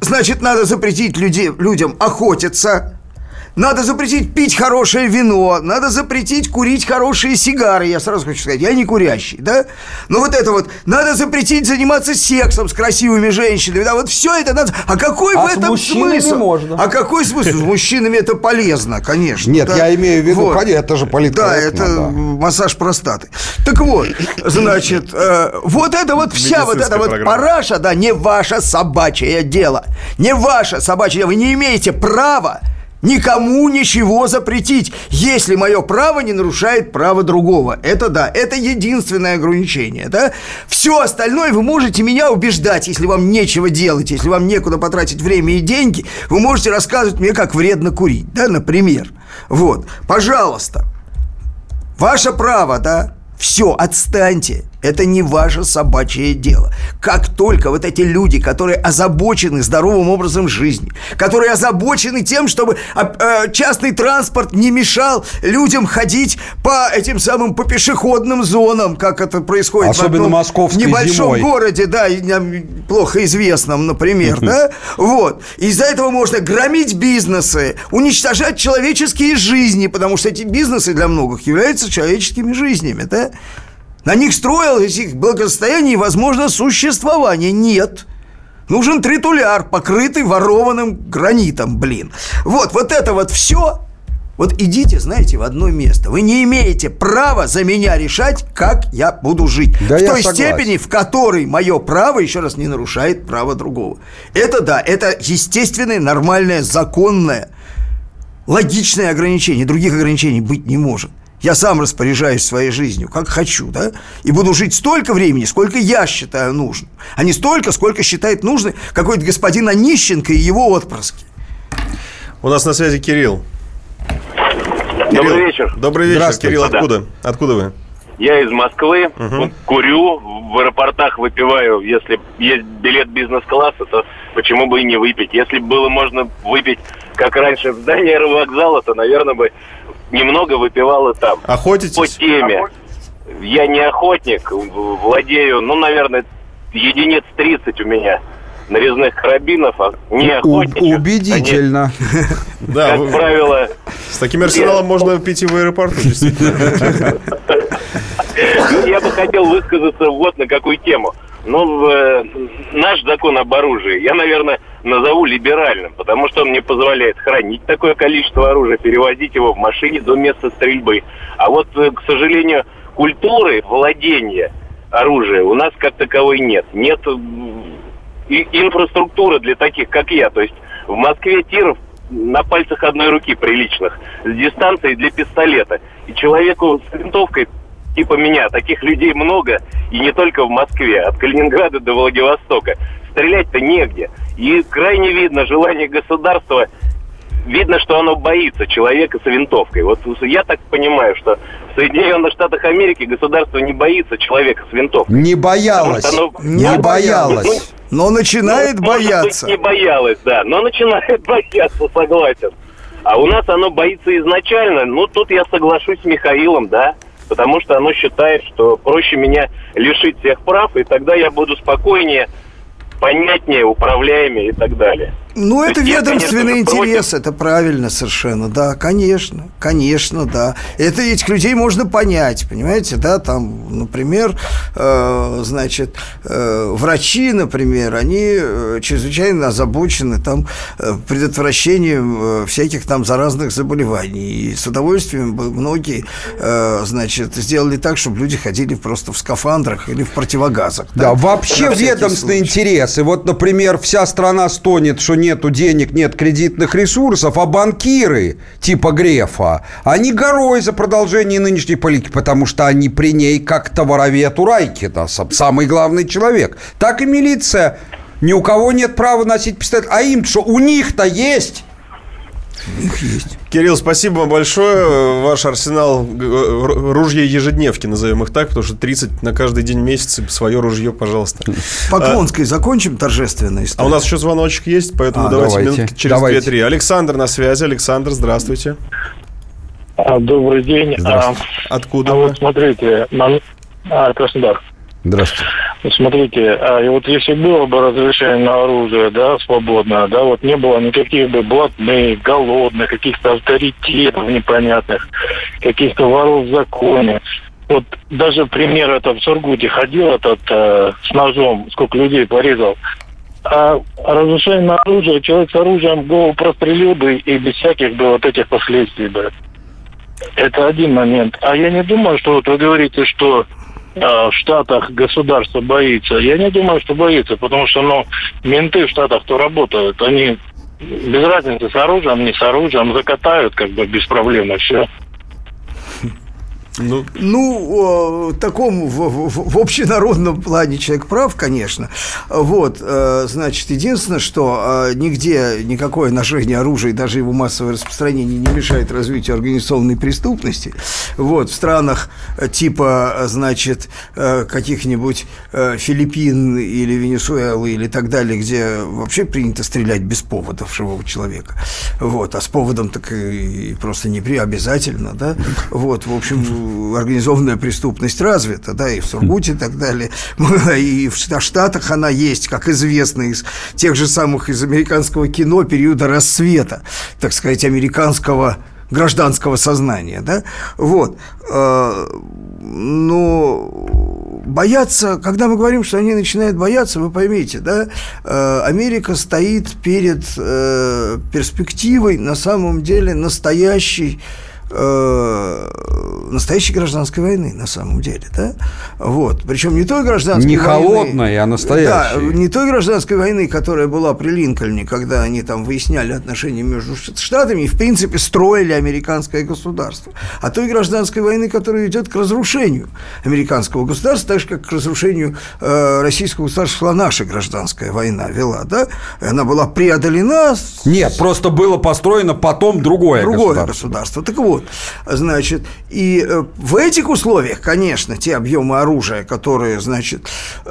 значит, надо запретить людей, людям охотиться, надо запретить пить хорошее вино, надо запретить курить хорошие сигары. Я сразу хочу сказать, я не курящий, да? Но вот это вот, надо запретить заниматься сексом с красивыми женщинами, да? Вот все это надо... А какой А в с этом мужчинами смысл? можно. А какой смысл? С мужчинами это полезно, конечно. Нет, да. я имею в виду, конечно, это же Да, политкорректно, это да. массаж простаты. Так вот, значит, э, вот это вот вся вот эта вот параша, да, не ваше собачье дело. Не ваше собачье дело. Вы не имеете права никому ничего запретить, если мое право не нарушает право другого. Это да, это единственное ограничение, да. Все остальное вы можете меня убеждать, если вам нечего делать, если вам некуда потратить время и деньги, вы можете рассказывать мне, как вредно курить, да, например. Вот, пожалуйста, Ваше право, да? Все, отстаньте. Это не ваше собачье дело. Как только вот эти люди, которые озабочены здоровым образом жизни, которые озабочены тем, чтобы а, э, частный транспорт не мешал людям ходить по этим самым по пешеходным зонам, как это происходит Особенно в одном московской небольшом зимой. городе, да, плохо известном, например, да, вот. Из-за этого можно громить бизнесы, уничтожать человеческие жизни, потому что эти бизнесы для многих являются человеческими жизнями, да. На них строилось их благосостояние и, возможно, существование. Нет. Нужен тритуляр, покрытый ворованным гранитом, блин. Вот, вот это вот все. Вот идите, знаете, в одно место. Вы не имеете права за меня решать, как я буду жить. Да, в той согласен. степени, в которой мое право, еще раз, не нарушает право другого. Это да, это естественное, нормальное, законное, логичное ограничение. Других ограничений быть не может. Я сам распоряжаюсь своей жизнью, как хочу, да? И буду жить столько времени, сколько я считаю нужным, а не столько, сколько считает нужным какой-то господин Онищенко и его отпрыски. У нас на связи Кирилл. Добрый Кирилл. вечер. Добрый вечер, Здравствуйте. Кирилл. Да. Откуда? Откуда вы? Я из Москвы, ну, курю, в аэропортах выпиваю. Если есть билет бизнес-класса, то почему бы и не выпить? Если бы было можно выпить, как раньше, в здании аэровокзала, то, наверное, бы немного выпивало там. По Охотитесь? теме. Я не охотник, владею, ну, наверное, единиц 30 у меня нарезных карабинов, а не У- охотничек. убедительно. Да, Они, вы- как правило, с таким арсеналом можно пить и в аэропорту, действительно. Я бы хотел высказаться вот на какую тему. Ну, э, наш закон об оружии, я, наверное, назову либеральным, потому что он мне позволяет хранить такое количество оружия, перевозить его в машине до места стрельбы. А вот, э, к сожалению, культуры владения оружием у нас как таковой нет. Нет и- инфраструктуры для таких, как я. То есть в Москве тиров на пальцах одной руки приличных, с дистанцией для пистолета. И человеку с винтовкой типа меня, таких людей много, и не только в Москве, от Калининграда до Владивостока. Стрелять-то негде. И крайне видно желание государства видно, что оно боится человека с винтовкой. Вот я так понимаю, что в Соединенных Штатах Америки государство не боится человека с винтовкой. Не боялось. Оно... Не боялось. Но начинает ну, бояться. Быть, не боялась, да, но начинает бояться, согласен. А у нас оно боится изначально. Ну, тут я соглашусь с Михаилом, да, потому что оно считает, что проще меня лишить всех прав, и тогда я буду спокойнее понятнее, управляемее и так далее. Ну, это ведомственный я, интерес, это правильно совершенно, да, конечно, конечно, да. Это этих людей можно понять, понимаете, да, там, например, э, значит, э, врачи, например, они э, чрезвычайно озабочены там э, предотвращением э, всяких там заразных заболеваний, и с удовольствием бы многие, э, значит, сделали так, чтобы люди ходили просто в скафандрах или в противогазах. Да, да вообще ведомственный интерес, и вот, например, вся страна стонет, что нету денег, нет кредитных ресурсов, а банкиры типа Грефа, они горой за продолжение нынешней политики, потому что они при ней как товаровед у Райкина, самый главный человек. Так и милиция. Ни у кого нет права носить пистолет. А им что, у них-то есть их есть. Кирилл, спасибо вам большое. Ваш арсенал э, ружья ежедневки, назовем их так, потому что 30 на каждый день месяца свое ружье, пожалуйста. Поклонской а, закончим торжественно. А у нас еще звоночек есть, поэтому а, давайте, давайте минутки через 2-3. Александр на связи. Александр, здравствуйте. А, добрый день. Здравствуйте. А, Откуда а вы? вот смотрите, на... а, Краснодар. Здравствуйте. Смотрите, а вот если было бы разрешение на оружие, да, свободное, да, вот не было никаких бы блатных, голодных, каких-то авторитетов непонятных, каких-то воров в законе. Вот даже пример это в Сургуте ходил этот э, с ножом, сколько людей порезал. А разрешение на оружие, человек с оружием голову прострелил бы и без всяких бы вот этих последствий бы. Это один момент. А я не думаю, что вот вы говорите, что в Штатах государство боится. Я не думаю, что боится, потому что ну, менты в Штатах то работают. Они без разницы с оружием, не с оружием, закатают как бы без проблем и все. Ну, ну такому в, в, в общенародном плане человек прав, конечно. Вот, э, значит, единственное, что э, нигде никакое ношение оружия, даже его массовое распространение не мешает развитию организационной преступности. Вот, в странах э, типа, значит, каких-нибудь Филиппин или Венесуэлы или так далее, где вообще принято стрелять без повода в живого человека. Вот, а с поводом так и просто не при обязательно, да. Вот, в общем, организованная преступность развита, да, и в Сургуте и так далее, и в Штатах она есть, как известно из тех же самых из американского кино периода рассвета, так сказать, американского гражданского сознания, да, вот, э, но бояться, когда мы говорим, что они начинают бояться, вы поймите, да, э, Америка стоит перед э, перспективой на самом деле настоящей Э, настоящей гражданской войны на самом деле, да? Вот. Причем не той гражданской не войны... Не холодной, а настоящей. Да, не той гражданской войны, которая была при Линкольне, когда они там выясняли отношения между Штатами и, в принципе, строили американское государство. А той гражданской войны, которая идет к разрушению американского государства, так же, как к разрушению э, российского государства шла наша гражданская война, вела, да? Она была преодолена... Нет, просто было построено потом другое, другое государство. государство. Так вот, Значит, и э, в этих условиях, конечно, те объемы оружия, которые, значит, э,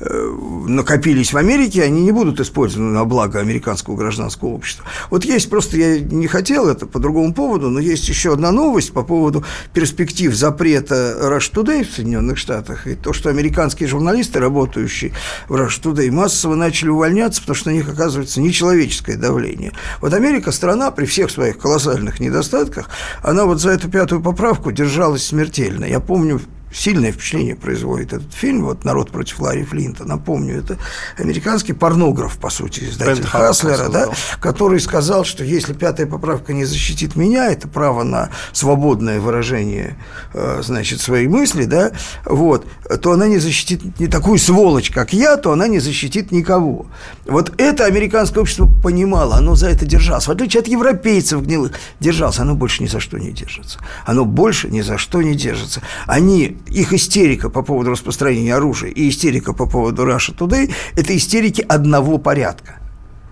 э, накопились в Америке, они не будут использованы на благо американского гражданского общества. Вот есть просто, я не хотел это по другому поводу, но есть еще одна новость по поводу перспектив запрета Rush Today в Соединенных Штатах, и то, что американские журналисты, работающие в Rush Today, массово начали увольняться, потому что на них оказывается нечеловеческое давление. Вот Америка страна при всех своих колоссальных недостатках, она вот за эту пятую поправку держалась смертельно. Я помню, сильное впечатление производит этот фильм, вот «Народ против Ларри Флинта», напомню, это американский порнограф, по сути, издатель Пентхаус Хаслера, да, который сказал, что если пятая поправка не защитит меня, это право на свободное выражение, э, значит, своей мысли, да, вот, то она не защитит не такую сволочь, как я, то она не защитит никого. Вот это американское общество понимало, оно за это держалось. В отличие от европейцев гнилых, держалось, оно больше ни за что не держится. Оно больше ни за что не держится. Они, их истерика по поводу распространения оружия и истерика по поводу Russia Today – это истерики одного порядка.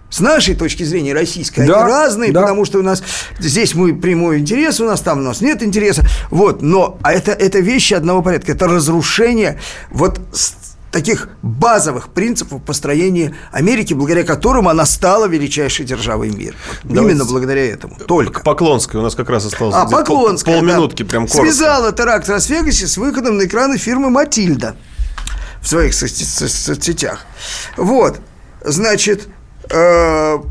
С нашей точки зрения российской Да, они разные, да. потому что у нас здесь мы прямой интерес, у нас там у нас нет интереса. Вот, но а это, это вещи одного порядка. Это разрушение вот таких базовых принципов построения Америки, благодаря которым она стала величайшей державой мира. Вот Давайте Именно благодаря этому. Только. Поклонская у нас как раз осталось. А, где-то пол- Поклонская, Полминутки, да, прям коротко. Связала теракт в Лас-Вегасе с выходом на экраны фирмы «Матильда» в своих соц- соц- соцсетях. Вот, значит,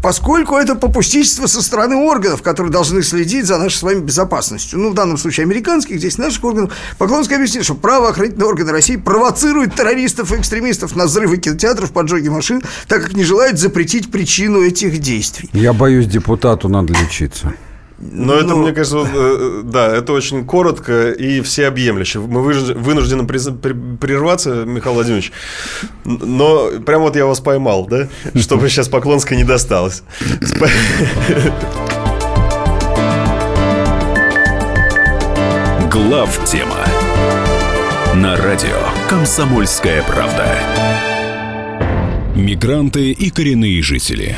поскольку это попустительство со стороны органов, которые должны следить за нашей с вами безопасностью, ну, в данном случае американских, здесь наших органов, Поклонский объяснил, что правоохранительные органы России провоцируют террористов и экстремистов на взрывы кинотеатров, поджоги машин, так как не желают запретить причину этих действий. Я боюсь, депутату надо лечиться. Но это, Ну, мне кажется, вот, э, да, это очень коротко и всеобъемлюще. Мы вынуждены прерваться, Михаил Владимирович, но прям вот я вас поймал, да, чтобы сейчас Поклонской не досталось. Глав тема на радио Комсомольская правда. Мигранты и коренные жители.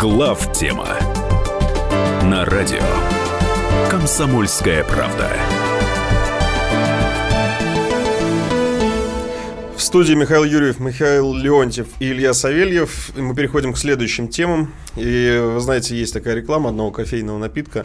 Глав тема на радио «Комсомольская правда». В студии Михаил Юрьев, Михаил Леонтьев и Илья Савельев. Мы переходим к следующим темам. И вы знаете, есть такая реклама одного кофейного напитка.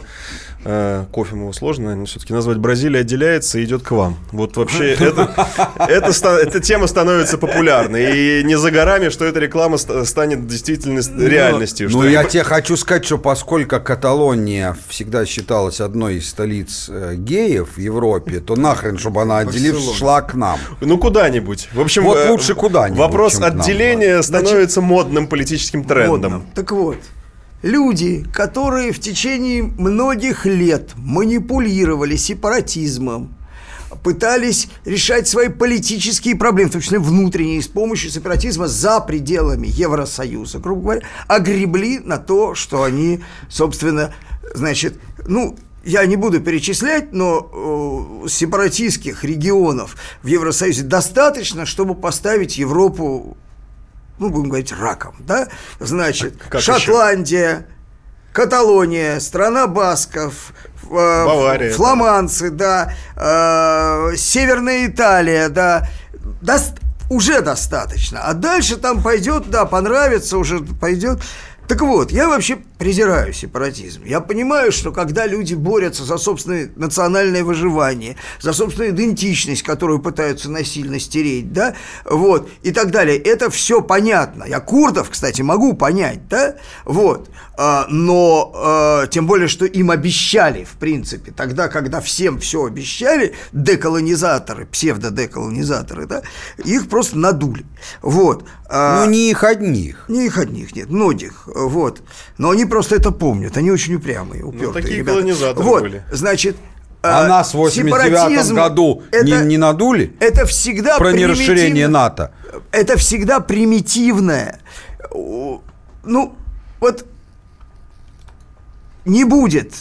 Э, кофе его сложно, наверное, все-таки назвать. Бразилия отделяется и идет к вам. Вот вообще это, эта тема становится популярной. И не за горами, что эта реклама ста- станет действительно с- реальностью. Ну, я тебе хочу сказать, что поскольку Каталония всегда считалась одной из столиц э, геев в Европе, то нахрен, чтобы она отделившись, шла к нам. Ну, куда-нибудь. В общем, Вот э, лучше куда-нибудь, Вопрос нам, отделения становится модным политическим трендом. Модным. Так вот, люди, которые в течение многих лет манипулировали сепаратизмом, пытались решать свои политические проблемы, в том числе внутренние, с помощью сепаратизма за пределами Евросоюза, грубо говоря, огребли на то, что они, собственно, значит, ну, я не буду перечислять, но э, сепаратистских регионов в Евросоюзе достаточно, чтобы поставить Европу ну, будем говорить, раком, да? Значит, как Шотландия, Каталония, страна басков, э, Бавария, фламандцы, да, э, Северная Италия, да, Дос- уже достаточно. А дальше там пойдет, да, понравится, уже пойдет. Так вот, я вообще презираю сепаратизм. Я понимаю, что когда люди борются за собственное национальное выживание, за собственную идентичность, которую пытаются насильно стереть, да, вот, и так далее, это все понятно. Я курдов, кстати, могу понять, да, вот, а, но а, тем более, что им обещали, в принципе, тогда, когда всем все обещали, деколонизаторы, псевдодеколонизаторы, да, их просто надули. Вот. А, Ну, не их одних. не их одних, нет, многих, вот. Но они просто это помнят, они очень упрямые, упертые Ну, такие ребята. колонизаторы вот, были. значит... А э, нас в 89 сепаратизм году это, не, не надули? Это всегда Про нерасширение НАТО. Это всегда примитивное. Ну, вот не будет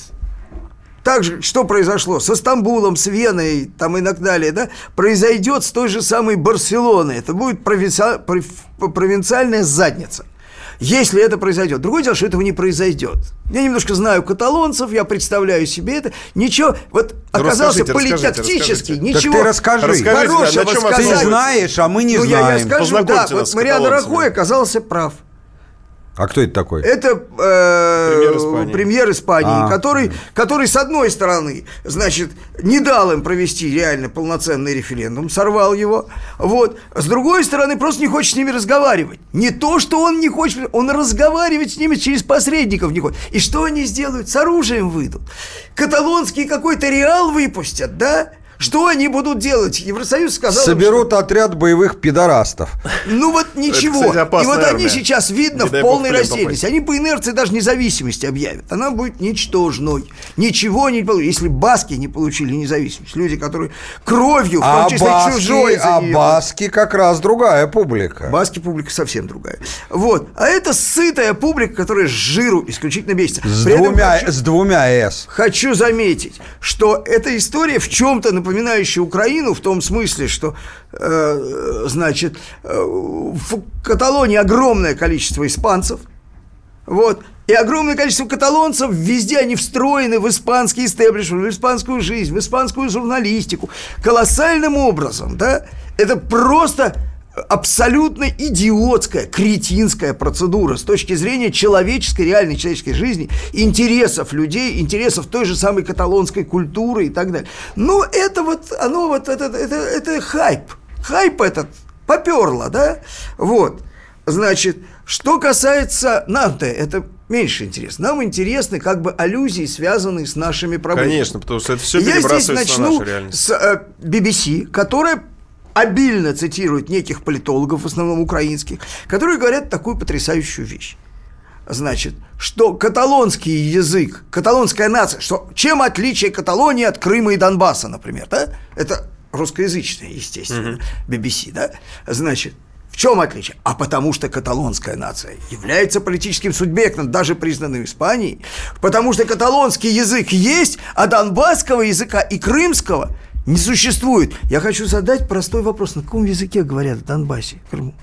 так же, что произошло со Стамбулом, с Веной, там и так далее, да, произойдет с той же самой Барселоной. Это будет провинци- пров- провинциальная задница. если это произойдет. Другое дело, что этого не произойдет. Я немножко знаю каталонцев, я представляю себе это. Ничего, вот Ну, оказался расскажите, политактически, расскажите. ничего Так ты расскажи. Расскажите, хорошего чем сказать. Ты знаешь, а мы не ну, я, я знаем. скажу, да, вот каталонцами. Рахой оказался прав. А кто это такой? Это э, Премьер Испании. премьер Испании, А. который, который, с одной стороны, значит, не дал им провести реально полноценный референдум, сорвал его, вот. С другой стороны, просто не хочет с ними разговаривать. Не то, что он не хочет, он разговаривать с ними через посредников не хочет. И что они сделают? С оружием выйдут. Каталонский какой-то реал выпустят, да? Что они будут делать? Евросоюз сказал... им, Соберут отряд боевых пидорастов. ну вот ничего. кстати, и вот они армия. сейчас, видно, Не в полной растерянности. Они по инерции даже независимость объявят. Она будет ничтожной. Ничего не получили. Если баски не получили независимость, люди, которые кровью, в том А числе чужой, баски, за а баски как раз другая публика. Баски публика совсем другая. Вот. А это сытая публика, которая с жиру исключительно бесится. С При двумя, хочу- с двумя «С». Хочу заметить, что эта история в чем-то напоминающая Украину в том смысле, что, э, значит, э, в Каталонии огромное количество испанцев, вот, и огромное количество каталонцев, везде они встроены в испанский истеблишмент, в испанскую жизнь, в испанскую журналистику, колоссальным образом, да, это просто абсолютно идиотская, кретинская процедура с точки зрения человеческой, реальной человеческой жизни, интересов людей, интересов той же самой каталонской культуры и так далее. Но это вот, оно вот, это, это, это хайп. Хайп этот поперло, да? Вот. Значит, что касается нам-то, это меньше интересно. Нам интересны как бы аллюзии, связанные с нашими проблемами. Конечно, потому что это все Я здесь перебрасывается на нашу реальность. с э, BBC, которая обильно цитирует неких политологов, в основном украинских, которые говорят такую потрясающую вещь. Значит, что каталонский язык, каталонская нация, что чем отличие Каталонии от Крыма и Донбасса, например, да? Это русскоязычное, естественно, BBC, да? Значит, в чем отличие? А потому что каталонская нация является политическим субъектом, даже признанным Испанией, потому что каталонский язык есть, а донбасского языка и крымского не существует. Я хочу задать простой вопрос. На каком языке говорят в Донбассе, в Крыму?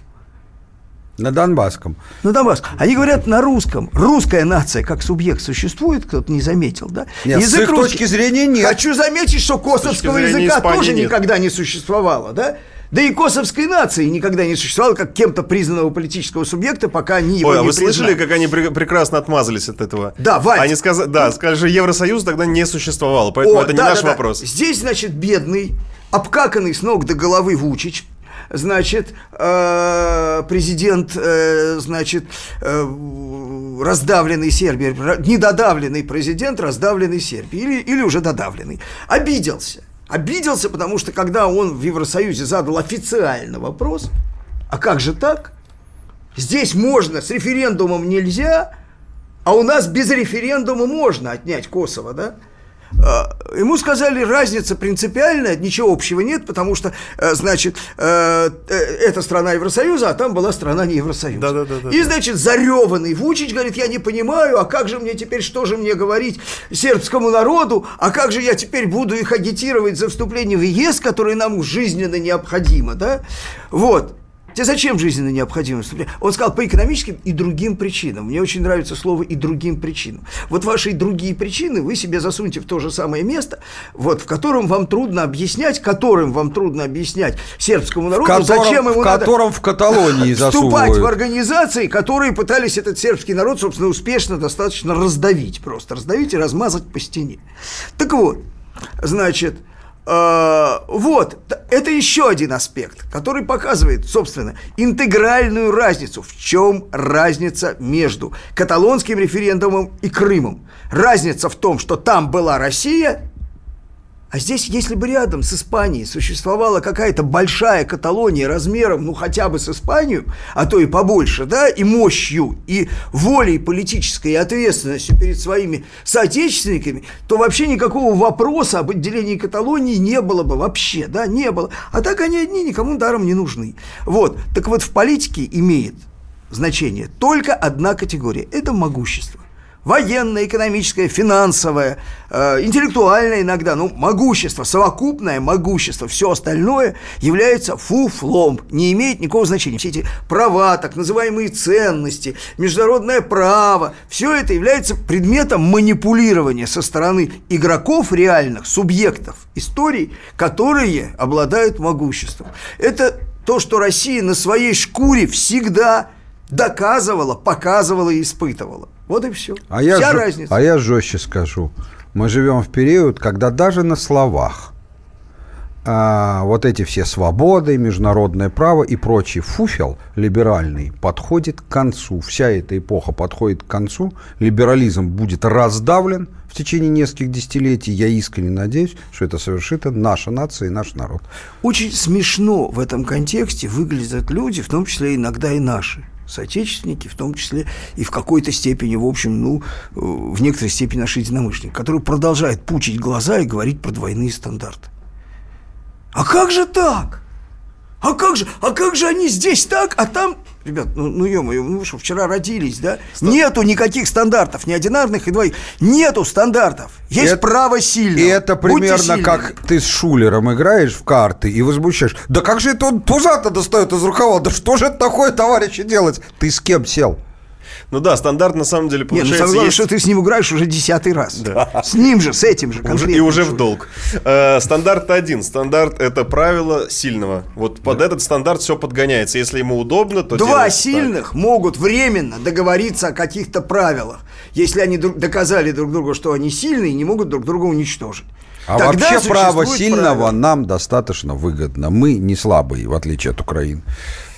На Донбасском. На Донбасс. Они говорят на русском. Русская нация как субъект существует, кто-то не заметил, да? Нет, с их точки зрения нет. Хочу заметить, что косовского языка Испании тоже нет. никогда не существовало, да? Да и косовской нации никогда не существовало как кем-то признанного политического субъекта, пока они его Ой, а не вы слышали, признали. как они пре- прекрасно отмазались от этого? Да, Вадь. Они сказали, да, что Евросоюз тогда не существовало, поэтому О, это не да, наш да, да. вопрос. Здесь, значит, бедный, обкаканный с ног до головы Вучич, значит, э, президент, э, значит, э, раздавленный Сербии, недодавленный президент раздавленный Сербии, или, или уже додавленный, обиделся. Обиделся, потому что когда он в Евросоюзе задал официально вопрос, а как же так? Здесь можно, с референдумом нельзя, а у нас без референдума можно отнять Косово, да? А, Ему сказали, разница принципиальная, ничего общего нет, потому что, э, значит, э, э, это страна Евросоюза, а там была страна не Евросоюза. Да-да-да-да. И, значит, зареванный Вучич говорит, я не понимаю, а как же мне теперь, что же мне говорить сербскому народу, а как же я теперь буду их агитировать за вступление в ЕС, которое нам жизненно необходимо, да? Вот. Тебе зачем жизненно необходимо вступление? Он сказал по экономическим и другим причинам. Мне очень нравится слово и другим причинам. Вот ваши и другие причины вы себе засуньте в то же самое место, вот, в котором вам трудно объяснять, которым вам трудно объяснять сербскому В народу, котором, зачем ему в надо котором в Каталонии вступать в организации, которые пытались этот сербский народ, собственно, успешно достаточно раздавить просто, раздавить и размазать по стене. Так вот, значит, вот, т- это еще один аспект, который показывает, собственно, интегральную разницу. В чем разница между каталонским референдумом и Крымом? Разница в том, что там была Россия, а здесь, если бы рядом с Испанией существовала какая-то большая Каталония размером, ну, хотя бы с Испанию, а то и побольше, да, и мощью, и волей политической, и ответственностью перед своими соотечественниками, то вообще никакого вопроса об отделении Каталонии не было бы вообще, да, не было. А так они одни никому даром не нужны. Вот, так вот в политике имеет значение только одна категория – это могущество. Военное, экономическое, финансовое, э, интеллектуальное иногда, ну, могущество, совокупное могущество, все остальное является фуфлом, не имеет никакого значения. Все эти права, так называемые ценности, международное право, все это является предметом манипулирования со стороны игроков реальных, субъектов историй, которые обладают могуществом. Это то, что Россия на своей шкуре всегда доказывала, показывала и испытывала. Вот и все. А я, Вся жё- разница. а я жестче скажу. Мы живем в период, когда даже на словах а, вот эти все свободы, международное право и прочий фуфел либеральный подходит к концу. Вся эта эпоха подходит к концу. Либерализм будет раздавлен в течение нескольких десятилетий. Я искренне надеюсь, что это совершит наша нация и наш народ. Очень смешно в этом контексте выглядят люди, в том числе иногда и наши соотечественники, в том числе и в какой-то степени, в общем, ну, э, в некоторой степени наши единомышленники, которые продолжают пучить глаза и говорить про двойные стандарты. А как же так? А как же, а как же они здесь так, а там... Ребят, ну, ну ё-моё, ну что, вчера родились, да? Нету никаких стандартов, ни одинарных, и двоих. Нету стандартов. Есть Это- право сильного. И это примерно как ты с Шулером играешь в карты и возмущаешь. Да как же это он туза-то достает из рукава? Да что же это такое, товарищи, делать? Ты с кем сел? Ну да, стандарт на самом деле ну получается самое главное, есть- что ты с ним играешь уже десятый раз. С ним же, с этим же Уже- конкретно. и уже в долг. Э, стандарт один. Стандарт это правило сильного. Вот под этот стандарт все подгоняется. Если ему удобно, то Два делается так. сильных могут временно договориться о каких-то правилах. Если они друг- доказали друг другу, что они сильные, не могут друг друга уничтожить. А Тогда вообще право сильного правило. нам достаточно выгодно. Мы не слабые, в отличие от Украины.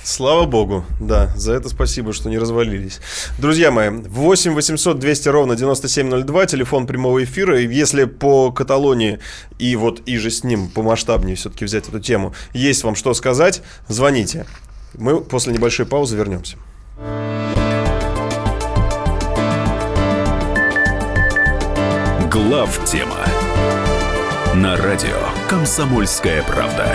Слава богу, да, за это спасибо, что не развалились. Друзья мои, 8 800 200 ровно 9702, телефон прямого эфира. И если по Каталонии и вот и же с ним помасштабнее все-таки взять эту тему, есть вам что сказать, звоните. Мы после небольшой паузы вернемся. Глав тема на радио Комсомольская правда.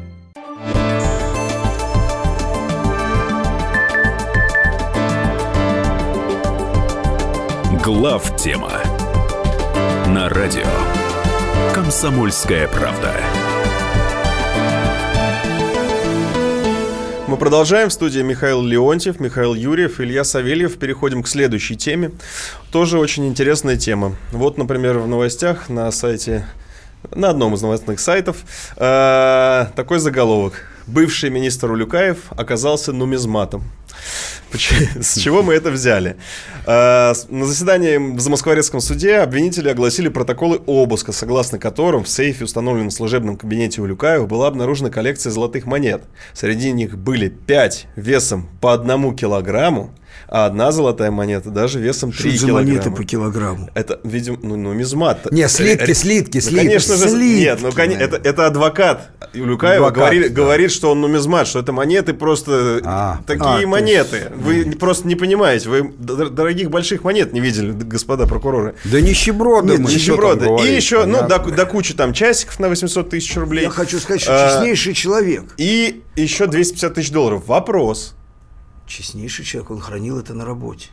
Глав тема на радио Комсомольская правда. Мы продолжаем. В студии Михаил Леонтьев, Михаил Юрьев, Илья Савельев. Переходим к следующей теме. Тоже очень интересная тема. Вот, например, в новостях на сайте, на одном из новостных сайтов, э, такой заголовок. Бывший министр Улюкаев оказался нумизматом. С чего мы это взяли? Э, На заседании в Замоскворецком суде обвинители огласили протоколы обыска, согласно которым в сейфе, установленном в служебном кабинете Улюкаева, была обнаружена коллекция золотых монет. Среди них были 5 весом по одному килограмму, а одна золотая монета даже весом Что 3 это за килограмма. монеты по килограмму? Это, видимо, ну, нумизмат. Не, слитки, Э, слитки, ну, слитки. Конечно же, Слитки, нет, ну, коне- это, это адвокат Улюкаева Адвокат, говорит, да. говорит, что он нумизмат, что это монеты просто А, такие а, монеты. Вы просто не понимаете, вы дорогих больших монет не видели, господа прокуроры. Да нищеброды мы. что там Нищеброды. И еще, ну, до, до кучи там часиков на 800 тысяч рублей. Я хочу сказать, что А, честнейший человек. И еще 250 тысяч долларов. Вопрос. Честнейший человек, он хранил это на работе.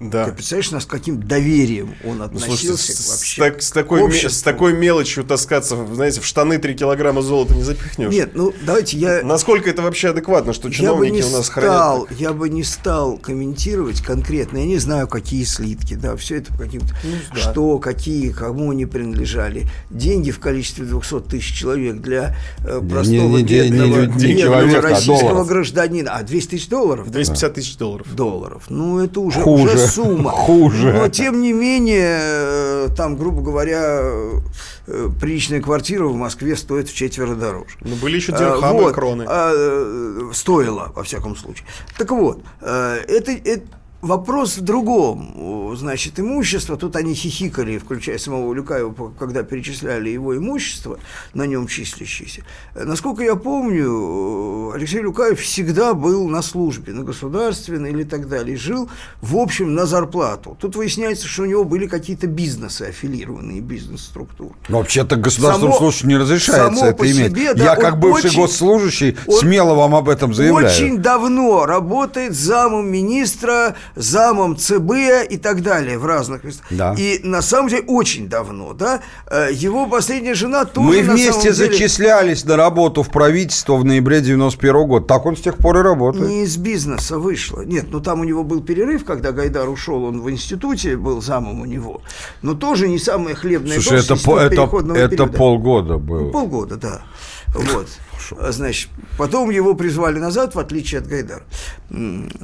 Да. Ты представляешь, нас с каким доверием он Ну, относился слушайте, к вообще с так- с такой, к ме- с обществу. такой мелочью таскаться, знаете, в штаны 3 килограмма золота не запихнешь. Нет, ну давайте я... Насколько это вообще адекватно, что Я бы чиновники не у нас стал, хранят? я бы не стал комментировать конкретно. Я не знаю, какие слитки, да, все это каким-то, Ну, да. что, какие, кому они принадлежали. Деньги в количестве 200 тысяч человек для э, Не- простого не- не- не- бедного, не- не бедного человека, а российского долларов. гражданина. А 200 тысяч долларов? да? 250 тысяч долларов. долларов. Ну, это уже, Хуже. уже сумма. Хуже. Но, тем не менее, э, там, грубо говоря, э, приличная квартира в Москве стоит в четверо дороже. Ну, были еще А, дирхамы, вот, кроны. а, э, стоило, во всяком случае. Так вот, это, это Вопрос в другом. Значит, имущество, тут они хихикали, включая самого Улюкаева, когда перечисляли его имущество, на нем числящееся. Насколько я помню, Алексей Люкаев всегда был на службе, на государственной или так далее, жил, в общем, на зарплату. Тут выясняется, что у него были какие-то бизнесы, аффилированные бизнес-структуры. Но вообще-то государственному служащему не разрешается это иметь. Себе, да, я, как бывший очень, госслужащий, смело вам об этом заявляю. Очень давно работает замом министра замом ЦБ и так далее в разных местах. Да. И на самом деле очень давно, да, э, его последняя жена тоже Мы вместе деле... зачислялись на работу в правительство в ноябре 91 -го года. Так он с тех пор и работает. Не из бизнеса вышло. Нет, ну там у него был перерыв, когда Гайдар ушел, он в институте был замом у него. Но тоже не самая хлебная Слушай, это, по, это, это полгода было. Ну, полгода, да. Вот. Значит, потом его призвали назад, в отличие от Гайдара.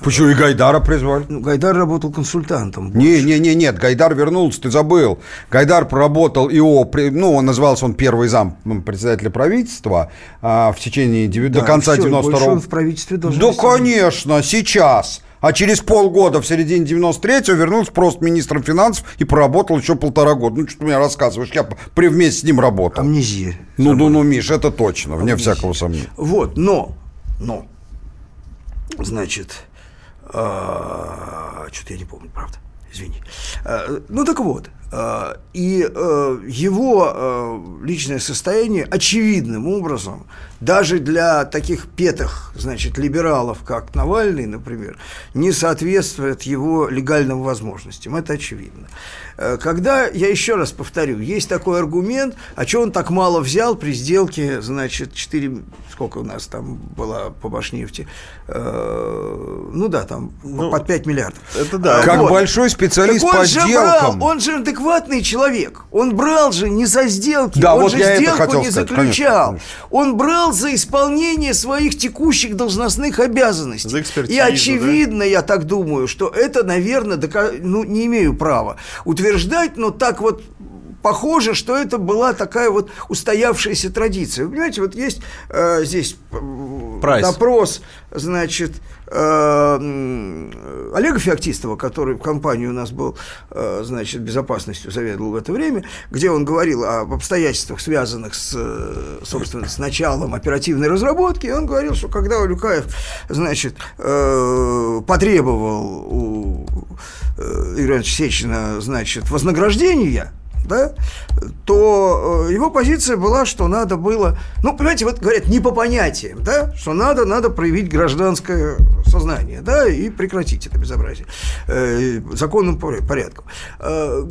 Почему и Гайдара призвали? Ну, Гайдар работал консультантом. Не, не, не, нет, Гайдар вернулся, ты забыл. Гайдар проработал ИО, ну, он назывался он первый зам председателя правительства а, в течение да, до конца 92-го. он в правительстве должен Да, конечно, сейчас а через полгода, в середине 93-го, вернулся просто министром финансов и проработал еще полтора года. Ну, что ты мне рассказываешь, я при вместе с ним работал. Амнезия. Ну, ну, ну, Миш, это точно, Амнезия. вне всякого сомнения. Вот, но, но, значит, а, что-то я не помню, правда, извини. А, ну, так вот, а, и а, его а, личное состояние очевидным образом даже для таких петых, значит, либералов, как Навальный, например, не соответствует его легальным возможностям. Это очевидно. Э, когда, я еще раз повторю, есть такой аргумент, а что он так мало взял при сделке, значит, 4, сколько у нас там было по Башнефти, э, ну да, там ну, под 5 миллиардов. Это да. Как вот. большой специалист по сделкам. Брал, он же адекватный человек, он брал же не за сделки, да, он вот же сделку не сказать, заключал. Конечно, конечно. Он брал за исполнение своих текущих должностных обязанностей. За И очевидно, да? я так думаю, что это, наверное, дока... ну, не имею права утверждать, но так вот похоже, что это была такая вот устоявшаяся традиция. Вы понимаете, вот есть э, здесь Прайс. допрос, значит, э, Олега Феоктистова, который в компании у нас был, э, значит, безопасностью заведовал в это время, где он говорил об обстоятельствах, связанных с, э, собственно, с началом оперативной разработки, и он говорил, что когда Улюкаев, значит, э, потребовал у э, Игоря Сечина, значит, вознаграждения, да, то э, его позиция была, что надо было, ну, понимаете, вот говорят, не по понятиям, да, что надо, надо проявить гражданское сознание, да, и прекратить это безобразие э, законным порядком. Э,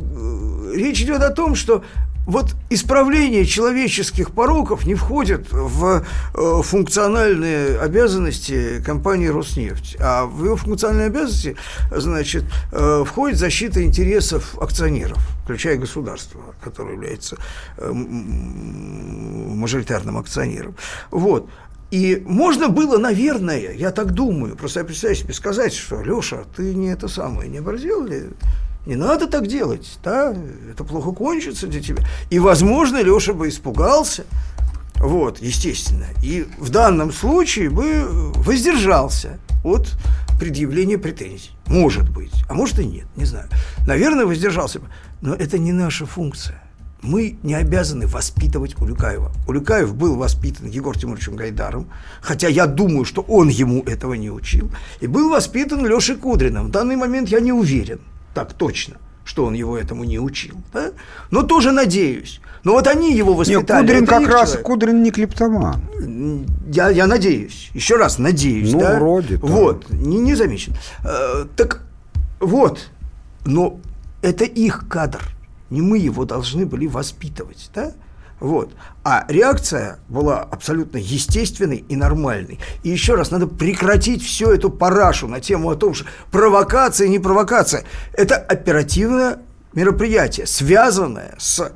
речь идет о том, что вот исправление человеческих пороков не входит в э, функциональные обязанности компании «Роснефть», а в ее функциональные обязанности, значит, э, входит защита интересов акционеров, включая государство, которое является э, мажоритарным акционером. Вот. И можно было, наверное, я так думаю, просто я представляю себе сказать, что, Леша, ты не это самое, не оборзел ли? Не надо так делать, да, это плохо кончится для тебя. И, возможно, Леша бы испугался, вот, естественно. И в данном случае бы воздержался от предъявления претензий. Может быть, а может и нет, не знаю. Наверное, воздержался бы. Но это не наша функция. Мы не обязаны воспитывать Улюкаева. Улюкаев был воспитан Егор Тимуровичем Гайдаром, хотя я думаю, что он ему этого не учил, и был воспитан Лешей Кудриным. В данный момент я не уверен так точно, что он его этому не учил. Да? Но тоже надеюсь. Но вот они его воспитали. Нет, Кудрин как раз, человек. Кудрин не клептоман. Я, я надеюсь, еще раз надеюсь. Ну, да? вроде. Да. Вот, не, не замечен. Э, так вот, но это их кадр. Не мы его должны были воспитывать, да? Вот. А реакция была абсолютно естественной и нормальной. И еще раз, надо прекратить всю эту парашу на тему о том, что провокация, не провокация. Это оперативное мероприятие, связанное с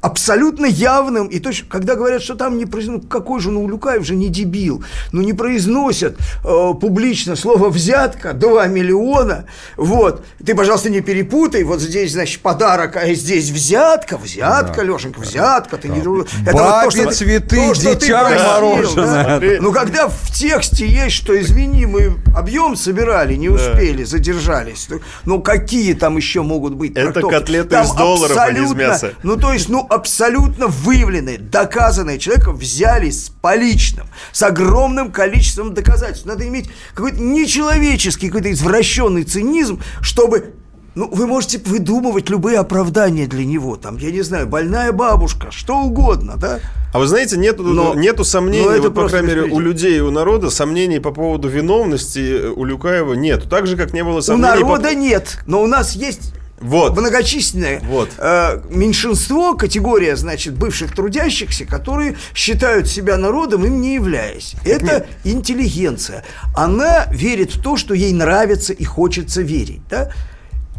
абсолютно явным и точно, когда говорят, что там не произносят, ну какой же, ну Улюкаев же не дебил, ну не произносят э, публично слово взятка 2 миллиона, вот, ты, пожалуйста, не перепутай, вот здесь, значит, подарок, а здесь взятка, взятка, да. Лешенька, взятка, ты да. не... Это Бабе вот то, что, цветы, то, что дитя просил, да? Ну, когда в тексте есть, что, извини, мы объем собирали, не успели, да. задержались, ну, какие там еще могут быть Это трактовки? котлеты там из долларов, а не из мяса. Ну, то есть, ну, абсолютно выявленные, доказанные человека взяли с поличным, с огромным количеством доказательств. Надо иметь какой-то нечеловеческий, какой-то извращенный цинизм, чтобы ну, вы можете выдумывать любые оправдания для него. Там, я не знаю, больная бабушка, что угодно, да? А вы знаете, нету, но, нету сомнений, но вот, по крайней мере, у людей, у народа, сомнений по поводу виновности у Люкаева нет. Так же, как не было сомнений... У народа по... нет, но у нас есть вот. многочисленное вот. Э, меньшинство, категория, значит, бывших трудящихся, которые считают себя народом, им не являясь. Это Нет. интеллигенция. Она верит в то, что ей нравится и хочется верить. Да?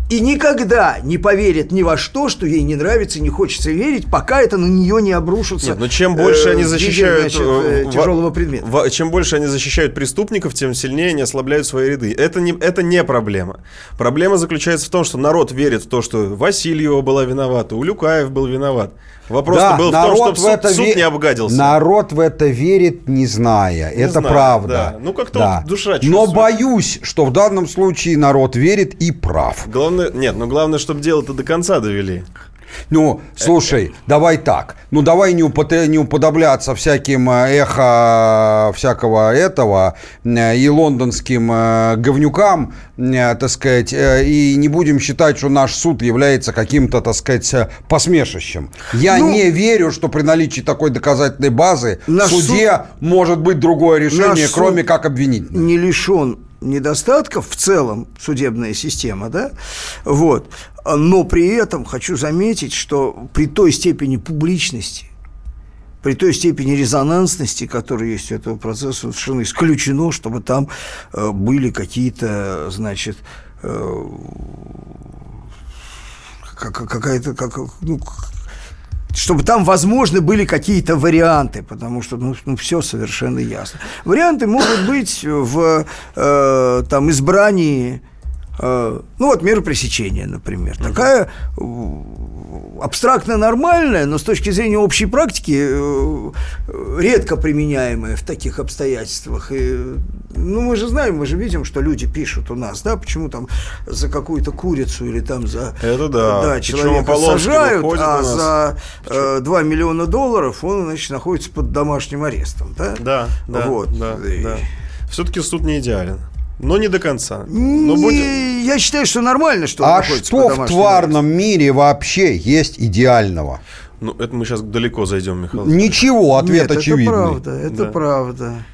И никогда не поверит ни во что, что ей не нравится, не хочется верить, пока это на нее не обрушится. Нет, но чем больше э, они защищают значит, э, э тяжелого предмета, в, чем больше они защищают преступников, тем сильнее они ослабляют свои ряды. Это не это не проблема. Проблема заключается в том, что народ верит в то, что Васильева была виновата, Улюкаев был виноват. Вопрос да, был в том, чтобы суд, это суд ве... не обгадился. Народ в это верит, не зная. Не это знаю, правда. Да. Ну, как-то да. вот душа чувствует. Но боюсь, что в данном случае народ верит и прав. Главное, нет, но главное, чтобы дело-то до конца довели. Ну, слушай, давай так. Ну, давай не, упот... не уподобляться всяким э, эхо всякого этого э, и лондонским э, говнюкам, так сказать, и не будем считать, что наш суд является каким-то, так сказать, посмешищем. Я ну, не верю, что при наличии такой доказательной базы в суде суд... может быть другое решение, кроме как обвинить. Не лишен недостатков в целом судебная система, да, вот, но при этом хочу заметить, что при той степени публичности, при той степени резонансности, которая есть у этого процесса, совершенно исключено, чтобы там э, были какие-то, значит, э, какая-то, как, ну, чтобы там, возможно, были какие-то варианты, потому что ну, ну, все совершенно ясно. Варианты могут быть в э, там, избрании Э, ну вот мера пресечения, например. Такая э, абстрактно нормальная, но с точки зрения общей практики э, редко применяемая в таких обстоятельствах. И, ну, мы же знаем, мы же видим, что люди пишут у нас, да, почему там за какую-то курицу или там за Это да. Да, человека сажают, а за э, 2 миллиона долларов он, значит, находится под домашним арестом, да? Да, да, вот. да, да. Все-таки суд не идеален. Но не до конца. Но не, будем... Я считаю, что нормально, что А что в тварном мире вообще есть идеального? Ну, это мы сейчас далеко зайдем, Михаил. Ничего, ответ Нет, очевидный. это правда, это да. правда.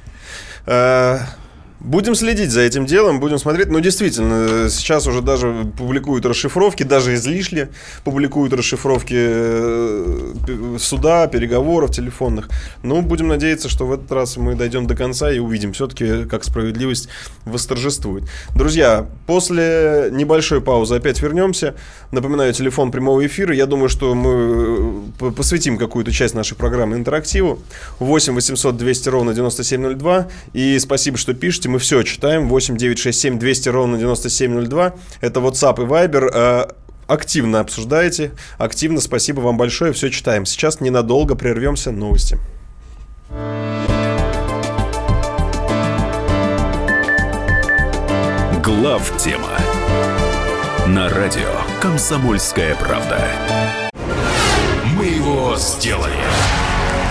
Будем следить за этим делом, будем смотреть. Но действительно, сейчас уже даже публикуют расшифровки, даже излишне публикуют расшифровки э, суда, переговоров телефонных. Но будем надеяться, что в этот раз мы дойдем до конца и увидим все-таки, как справедливость восторжествует. Друзья, после небольшой паузы опять вернемся. Напоминаю, телефон прямого эфира. Я думаю, что мы э, посвятим какую-то часть нашей программы интерактиву. 8 800 200 ровно 9702. И спасибо, что пишете мы все читаем. 8 9 6 7 200 ровно 9702. Это WhatsApp и Viber. Э, активно обсуждаете. Активно. Спасибо вам большое. Все читаем. Сейчас ненадолго прервемся. Новости. Глав тема на радио Комсомольская правда. Мы его сделали.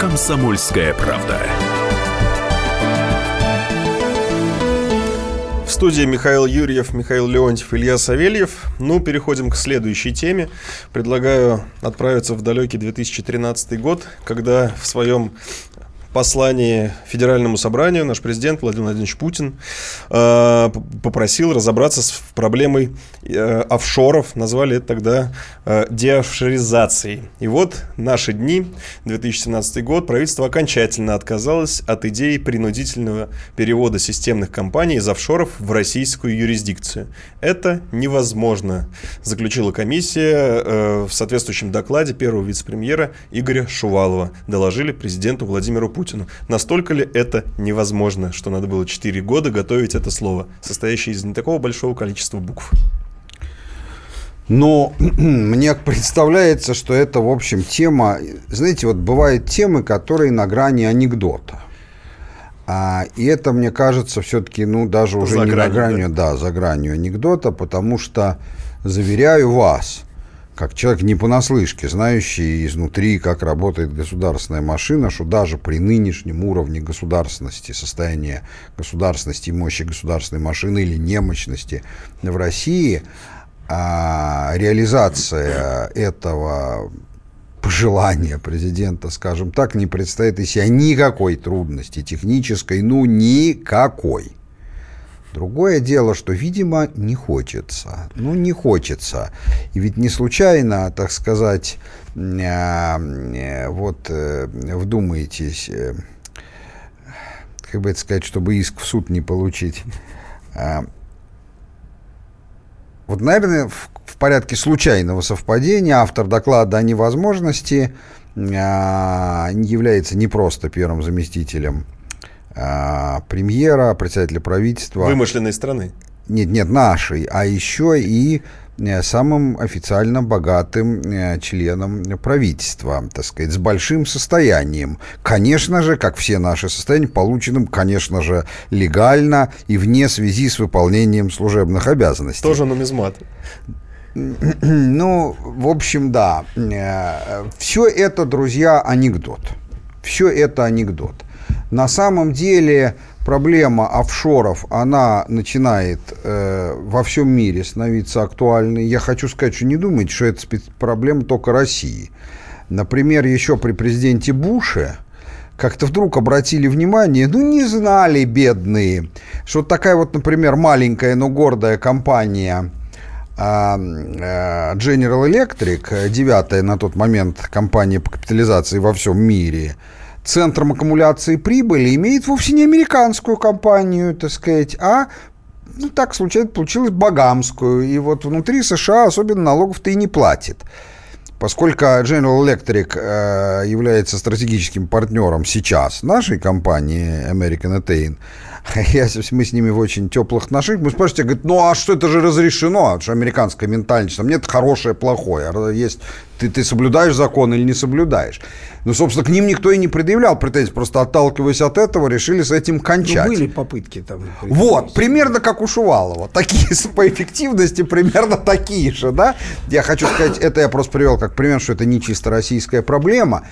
«Комсомольская правда». студии Михаил Юрьев, Михаил Леонтьев, Илья Савельев. Ну, переходим к следующей теме. Предлагаю отправиться в далекий 2013 год, когда в своем послании Федеральному собранию наш президент Владимир Владимирович Путин э, попросил разобраться с проблемой э, офшоров, назвали это тогда э, деофшоризацией. И вот наши дни, 2017 год, правительство окончательно отказалось от идеи принудительного перевода системных компаний из офшоров в российскую юрисдикцию. Это невозможно, заключила комиссия э, в соответствующем докладе первого вице-премьера Игоря Шувалова, доложили президенту Владимиру Путину. Путину. Настолько ли это невозможно, что надо было 4 года готовить это слово, состоящее из не такого большого количества букв? Но мне представляется, что это, в общем, тема... Знаете, вот бывают темы, которые на грани анекдота. А, и это, мне кажется, все-таки, ну, даже уже за не гранью, на гранью, да? да, за гранью анекдота, потому что, заверяю вас, как человек не понаслышке, знающий изнутри, как работает государственная машина, что даже при нынешнем уровне государственности, состояния государственности и мощи государственной машины или немощности в России, а реализация этого пожелания президента, скажем так, не представляет из себя никакой трудности технической, ну никакой. Другое дело, что, видимо, не хочется. Ну, не хочется. И ведь не случайно, так сказать, э, вот э, вдумаетесь, э, как бы это сказать, чтобы иск в суд не получить. Вот, наверное, в, в порядке случайного совпадения автор доклада о невозможности является не просто первым заместителем а, премьера, председателя правительства. Вымышленной страны. Нет, нет, нашей, а еще и э, самым официально богатым э, членом правительства, так сказать, с большим состоянием. Конечно же, как все наши состояния, полученным, конечно же, легально и вне связи с выполнением служебных обязанностей. Тоже нумизмат. Ну, в общем, да. Э, Все это, друзья, анекдот. Все это анекдот. На самом деле проблема офшоров, она начинает э, во всем мире становиться актуальной. Я хочу сказать, что не думайте, что это проблема только России. Например, еще при президенте Буше как-то вдруг обратили внимание, ну не знали бедные, что такая вот, например, маленькая, но гордая компания а, э, General Electric, девятая на тот момент компания по капитализации во всем мире – центром аккумуляции прибыли имеет вовсе не американскую компанию, так сказать, а ну, так случайно получилось багамскую. И вот внутри США особенно налогов-то и не платит. Поскольку General Electric э, является стратегическим партнером сейчас нашей компании American Attain, я, мы с ними в очень теплых отношениях. Мы спрашиваете, говорит, ну а что это же разрешено? Это же американская ментальность. Там нет хорошее, плохое. Есть ты, ты соблюдаешь закон или не соблюдаешь. Ну, собственно, к ним никто и не предъявлял претензий. Просто отталкиваясь от этого, решили с этим кончать. Ну, были попытки там. Вот, примерно как у Шувалова. Такие по эффективности примерно такие же, да? Я хочу сказать, это я просто привел как пример, что это не чисто российская проблема.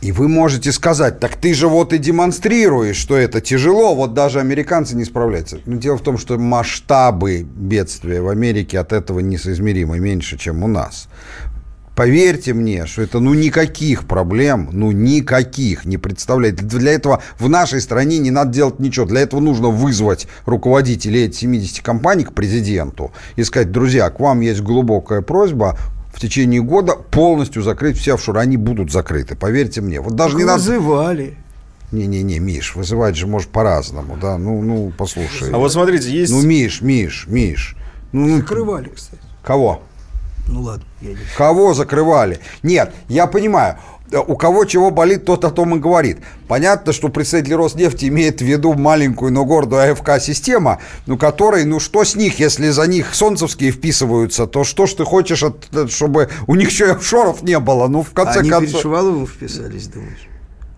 И вы можете сказать, так ты же вот и демонстрируешь, что это тяжело, вот даже американцы не справляются. Но дело в том, что масштабы бедствия в Америке от этого несоизмеримо меньше, чем у нас. Поверьте мне, что это ну никаких проблем, ну никаких не представляет. Для этого в нашей стране не надо делать ничего. Для этого нужно вызвать руководителей этих 70 компаний к президенту и сказать, друзья, к вам есть глубокая просьба, в течение года полностью закрыть все офшоры. Они будут закрыты, поверьте мне. Вот даже так не вызывали. Не-не-не, Миш, вызывать же может по-разному, да, ну, ну, послушай. А вот смотрите, есть... Ну, Миш, Миш, Миш. Ну, ну Закрывали, кстати. Кого? Ну, ладно. Я не... Кого закрывали? Нет, я понимаю, у кого чего болит, тот о том и говорит. Понятно, что представитель Роснефти имеет в виду маленькую, но гордую АФК-система, ну, которой, ну, что с них, если за них солнцевские вписываются, то что ж ты хочешь, от, чтобы у них еще и офшоров не было, ну, в конце Они концов... Шуваловым вписались, думаешь?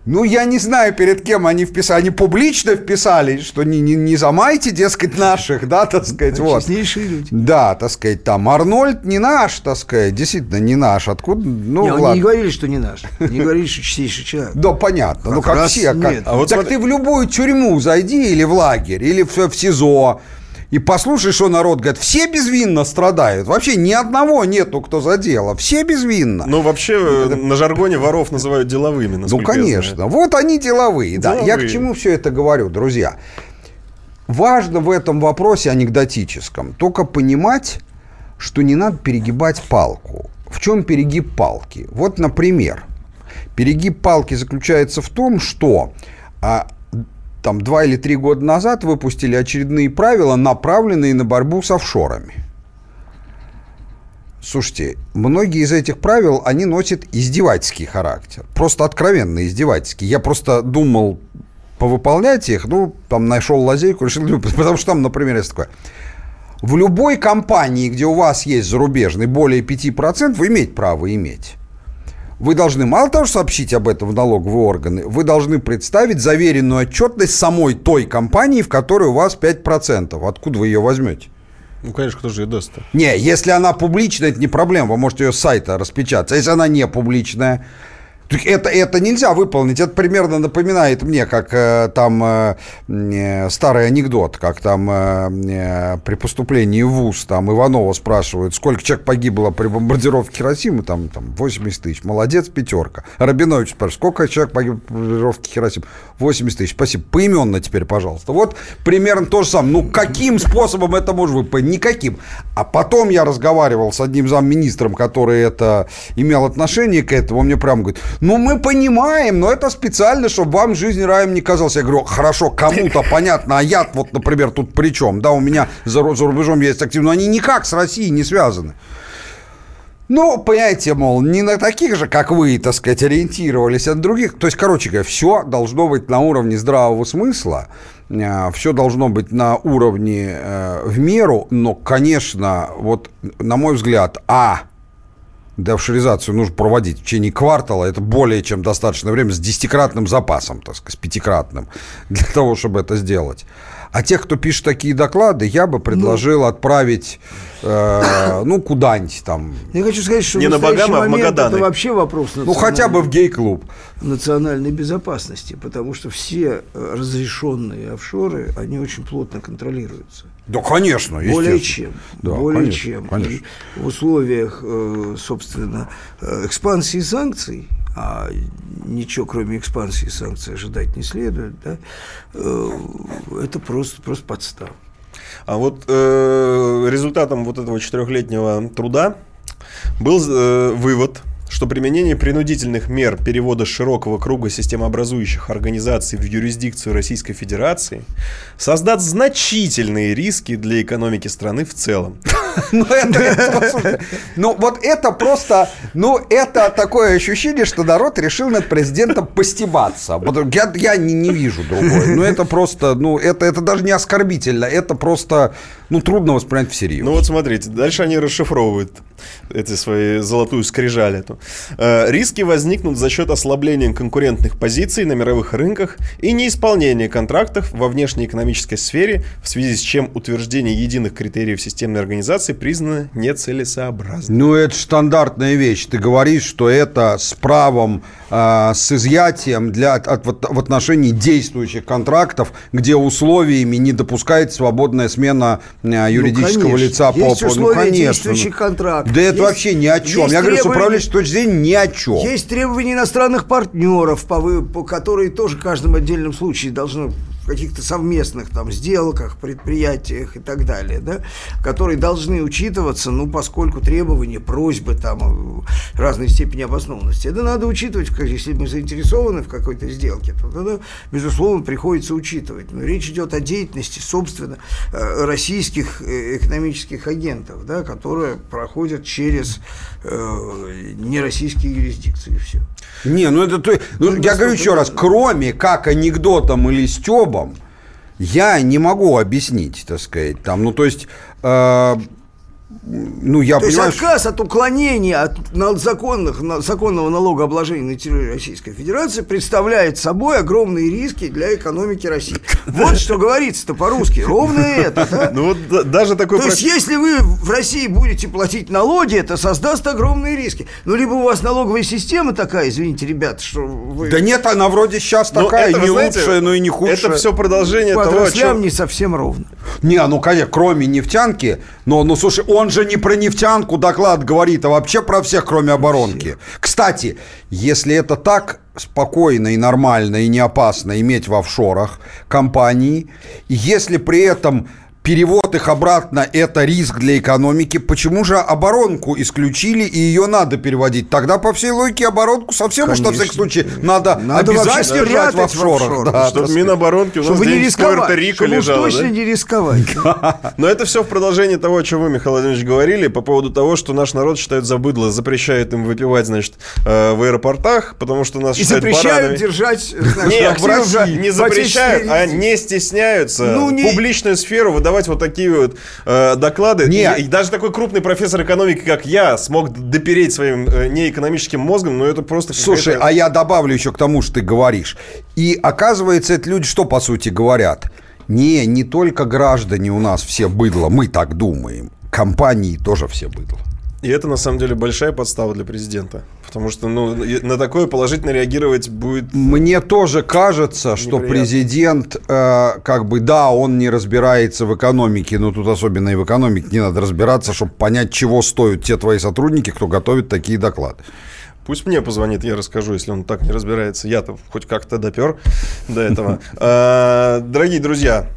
Ну, я не знаю, перед кем они вписали. Они публично вписали, что не, не, не замайте, дескать, наших, да, так сказать, вот. Честнейшие люди. Да, так сказать, там, Арнольд не наш, так сказать, действительно не наш. Откуда, ну, не, они ладно. не говорили, что не наш. Они говорили, что чистейший человек. Да, понятно. ну, Как как раз все. как- нет. А вот так смотри- ты в любую тюрьму зайди или в лагерь, или в, в СИЗО, и послушай, что народ говорит. Все безвинно страдают. Вообще ни одного нету, кто за дело. Все безвинно. Ну, вообще, э, на жаргоне воров называют деловыми, Ну, конечно. Вот они деловые. Да. Я к Деловые. чему все это говорю, друзья? Важно в этом вопросе анекдотическом только понимать, что не надо перегибать палку. В чем перегиб палки? Вот, например, перегиб палки заключается в том, что а, там два или три года назад выпустили очередные правила, направленные на борьбу с офшорами. Слушайте, многие из этих правил, они носят издевательский характер. Просто откровенно издевательский. Я просто думал повыполнять их, ну, там нашел лазейку, решил, потому что там, например, есть такое. В любой компании, где у вас есть зарубежный более 5%, вы имеете право иметь. Вы должны мало того, что сообщить об этом в налоговые органы, вы должны представить заверенную отчетность самой той компании, в которой у вас 5%. Откуда вы ее возьмете? Ну, конечно, кто же ее даст-то? Не, если она публичная, это не проблема, вы можете ее с сайта распечатать. А если она не публичная, это, это нельзя выполнить. Это примерно напоминает мне, как э, там э, э, старый анекдот, как там э, э, при поступлении в ВУЗ там Иванова спрашивают, сколько человек погибло при бомбардировке Хиросимы, там, там 80 тысяч, молодец, пятерка. Рабинович спрашивает, сколько человек погибло при бомбардировке Хиросимы? 80 тысяч, спасибо. Поименно теперь, пожалуйста. Вот примерно то же самое. Ну, каким способом это может выполнить? Никаким. А потом я разговаривал с одним замминистром, который это имел отношение к этому, он мне прям говорит, ну, мы понимаем, но это специально, чтобы вам жизнь раем не казалась. Я говорю, хорошо, кому-то понятно, а я вот, например, тут при чем? Да, у меня за, за рубежом есть активно, но они никак с Россией не связаны. Ну, понимаете, мол, не на таких же, как вы, так сказать, ориентировались, а на других. То есть, короче говоря, все должно быть на уровне здравого смысла, все должно быть на уровне э, в меру, но, конечно, вот, на мой взгляд, а, деофшоризацию нужно проводить в течение квартала, это более чем достаточное время с десятикратным запасом, так сказать, с пятикратным, для того, чтобы это сделать. А тех, кто пишет такие доклады, я бы предложил отправить, э, ну, куда-нибудь там, Я хочу сказать, что Не в на Багамы, а в момент Магаданы. это вообще вопрос ну, хотя бы в гей-клуб. национальной безопасности, потому что все э, разрешенные офшоры, они очень плотно контролируются. Да, конечно, Более чем. Да, более конечно, чем. конечно. И в условиях, э, собственно, э, экспансии санкций, а ничего кроме экспансии санкций ожидать не следует, да, э, это просто, просто подстава. А вот э, результатом вот этого четырехлетнего труда был э, вывод, что применение принудительных мер перевода широкого круга системообразующих организаций в юрисдикцию Российской Федерации создаст значительные риски для экономики страны в целом. Ну, это, ну, вот это просто, ну, это такое ощущение, что народ решил над президентом постебаться. Вот Я, я не, не вижу другой. Ну, это просто, ну, это, это даже не оскорбительно, это просто, ну, трудно воспринять всерьез. Ну вот смотрите, дальше они расшифровывают эти свои золотую скрижаль эту. Э, Риски возникнут за счет ослабления конкурентных позиций на мировых рынках и неисполнения контрактов во внешнеэкономической сфере, в связи с чем утверждение единых критериев системной организации признано нецелесообразным. Ну, это стандартная вещь. Ты говоришь, что это с правом, э, с изъятием для, от- вот в отношении действующих контрактов, где условиями не допускает свободная смена э, юридического Ну, конечно. лица Есть по... условия конечно. действующих контрактов. Да это Есть- вообще ни о чем. Я говорю, с управленческой точки зрения ни о чем. Есть требования иностранных партнеров, по, по которые тоже в каждом отдельном случае должны в каких-то совместных там сделках, предприятиях и так далее, да, которые должны учитываться, ну, поскольку требования, просьбы там э, разной степени обоснованности. Это надо учитывать, если мы заинтересованы в какой-то сделке, то тогда, безусловно, приходится учитывать. Но речь идет о деятельности, собственно, э, российских э, экономических агентов, да, которые проходят через э, нероссийские юрисдикции, и все. Не, ну это... то- ну, я говорю еще раз, кроме как анекдотом или стебом, я не могу объяснить, так сказать, там, ну, то есть... э, ну, я То есть понимаю, отказ от уклонения от законных, на- законного налогообложения на территории Российской Федерации представляет собой огромные риски для экономики России. Вот что говорится-то по-русски. Ровно это. да? Ну вот да- даже такой... То есть, если вы в России будете платить налоги, это создаст огромные риски. Ну, либо у вас налоговая система такая, извините, ребята, что вы Да нет, она вроде сейчас такая, это, не знаете, лучшая, но и не худшая. Это все продолжение по того, о чем... не совсем ровно. Не, ну, конечно, кроме нефтянки, но, ну, слушай, он же не про нефтянку доклад говорит, а вообще про всех, кроме оборонки. Кстати, если это так спокойно и нормально и не опасно иметь в офшорах компании, и если при этом перевод их обратно – это риск для экономики, почему же оборонку исключили и ее надо переводить? Тогда, по всей логике, оборонку совсем уж на всякий случай надо, Надо обязательно держать в офшорах. да, Чтобы так Миноборонки у нас Чтобы не рисковать. Пуэрто-Рико Чтобы лежало, точно да? не рисковать. Но это все в продолжении того, о чем вы, Михаил Владимирович, говорили по поводу того, что наш народ считает за быдло, запрещает им выпивать, значит, э, в аэропортах, потому что нас И считают запрещают баранами. держать Нет, не запрещают, а не стесняются Ну, не- публичную сферу выдавать вот такие вот э, доклады. Не. И, и даже такой крупный профессор экономики, как я, смог допереть своим э, неэкономическим мозгом, но это просто... Слушай, а я добавлю еще к тому, что ты говоришь. И оказывается, это люди что, по сути, говорят? Не, не только граждане у нас все быдло, мы так думаем. Компании тоже все быдло. И это, на самом деле, большая подстава для президента. Потому что ну, на такое положительно реагировать будет... Мне тоже кажется, что президент, э, как бы, да, он не разбирается в экономике, но тут особенно и в экономике не надо разбираться, чтобы понять, чего стоят те твои сотрудники, кто готовит такие доклады. Пусть мне позвонит, я расскажу, если он так не разбирается. Я-то хоть как-то допер до этого. А, Дорогие друзья,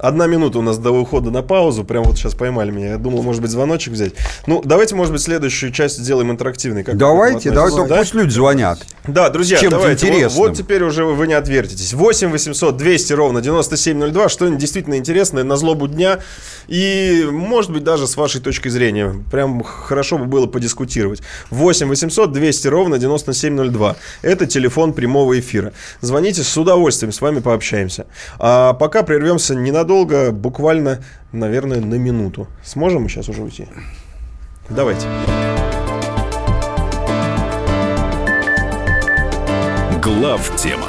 Одна минута у нас до ухода на паузу. Прям вот сейчас поймали меня. Я думал, может быть, звоночек взять. Ну, давайте, может быть, следующую часть сделаем интерактивной. Как Давайте, давайте, только пусть люди звонят. Да, друзья, Чем-то давайте. Вот- интересным. Вот, теперь уже вы не отвертитесь. 8 800 200 ровно 9702. Что-нибудь действительно интересное на злобу дня. И, может быть, даже с вашей точки зрения. Прям хорошо бы было подискутировать. 8 800 200 ровно 9702. Это телефон прямого эфира. Звоните с удовольствием, с вами пообщаемся. А пока прервемся ненадолго, буквально, наверное, на минуту. Сможем мы сейчас уже уйти? Давайте. Глав тема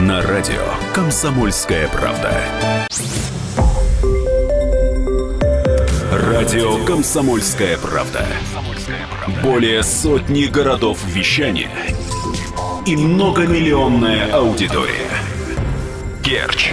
на радио Комсомольская правда. Радио Комсомольская правда. Более сотни городов вещания и многомиллионная аудитория. Керчь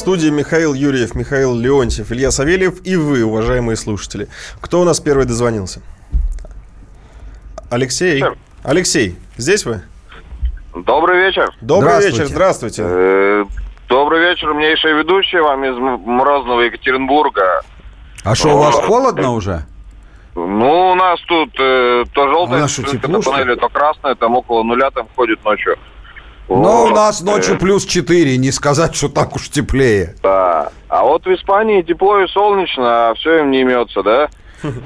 Студии Михаил Юрьев, Михаил Леонтьев, Илья Савельев и вы, уважаемые слушатели. Кто у нас первый дозвонился? Алексей. Алексей, здесь вы? Добрый вечер. Добрый Здравствуйте. вечер, здравствуйте. Э, Добрый вечер, умнейшая ведущая, вам из морозного Екатеринбурга. А что, у вас холодно уже? Ну, у нас тут э, то желтое, А то ли? панели, то красное, там около нуля там ходит ночью. Но у Вот, нас ночью э, плюс 4, не сказать, что так уж теплее. Да. А вот в Испании тепло и солнечно, а все им не имется, да?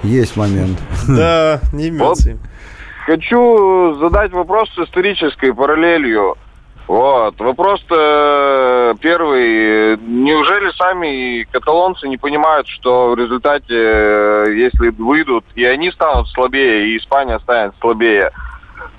Есть момент. Да, не имется. им. Хочу задать вопрос с исторической параллелью. Вот. Вопрос-то первый. Неужели сами каталонцы не понимают, что в результате, э, если выйдут, и они станут слабее, и Испания станет слабее?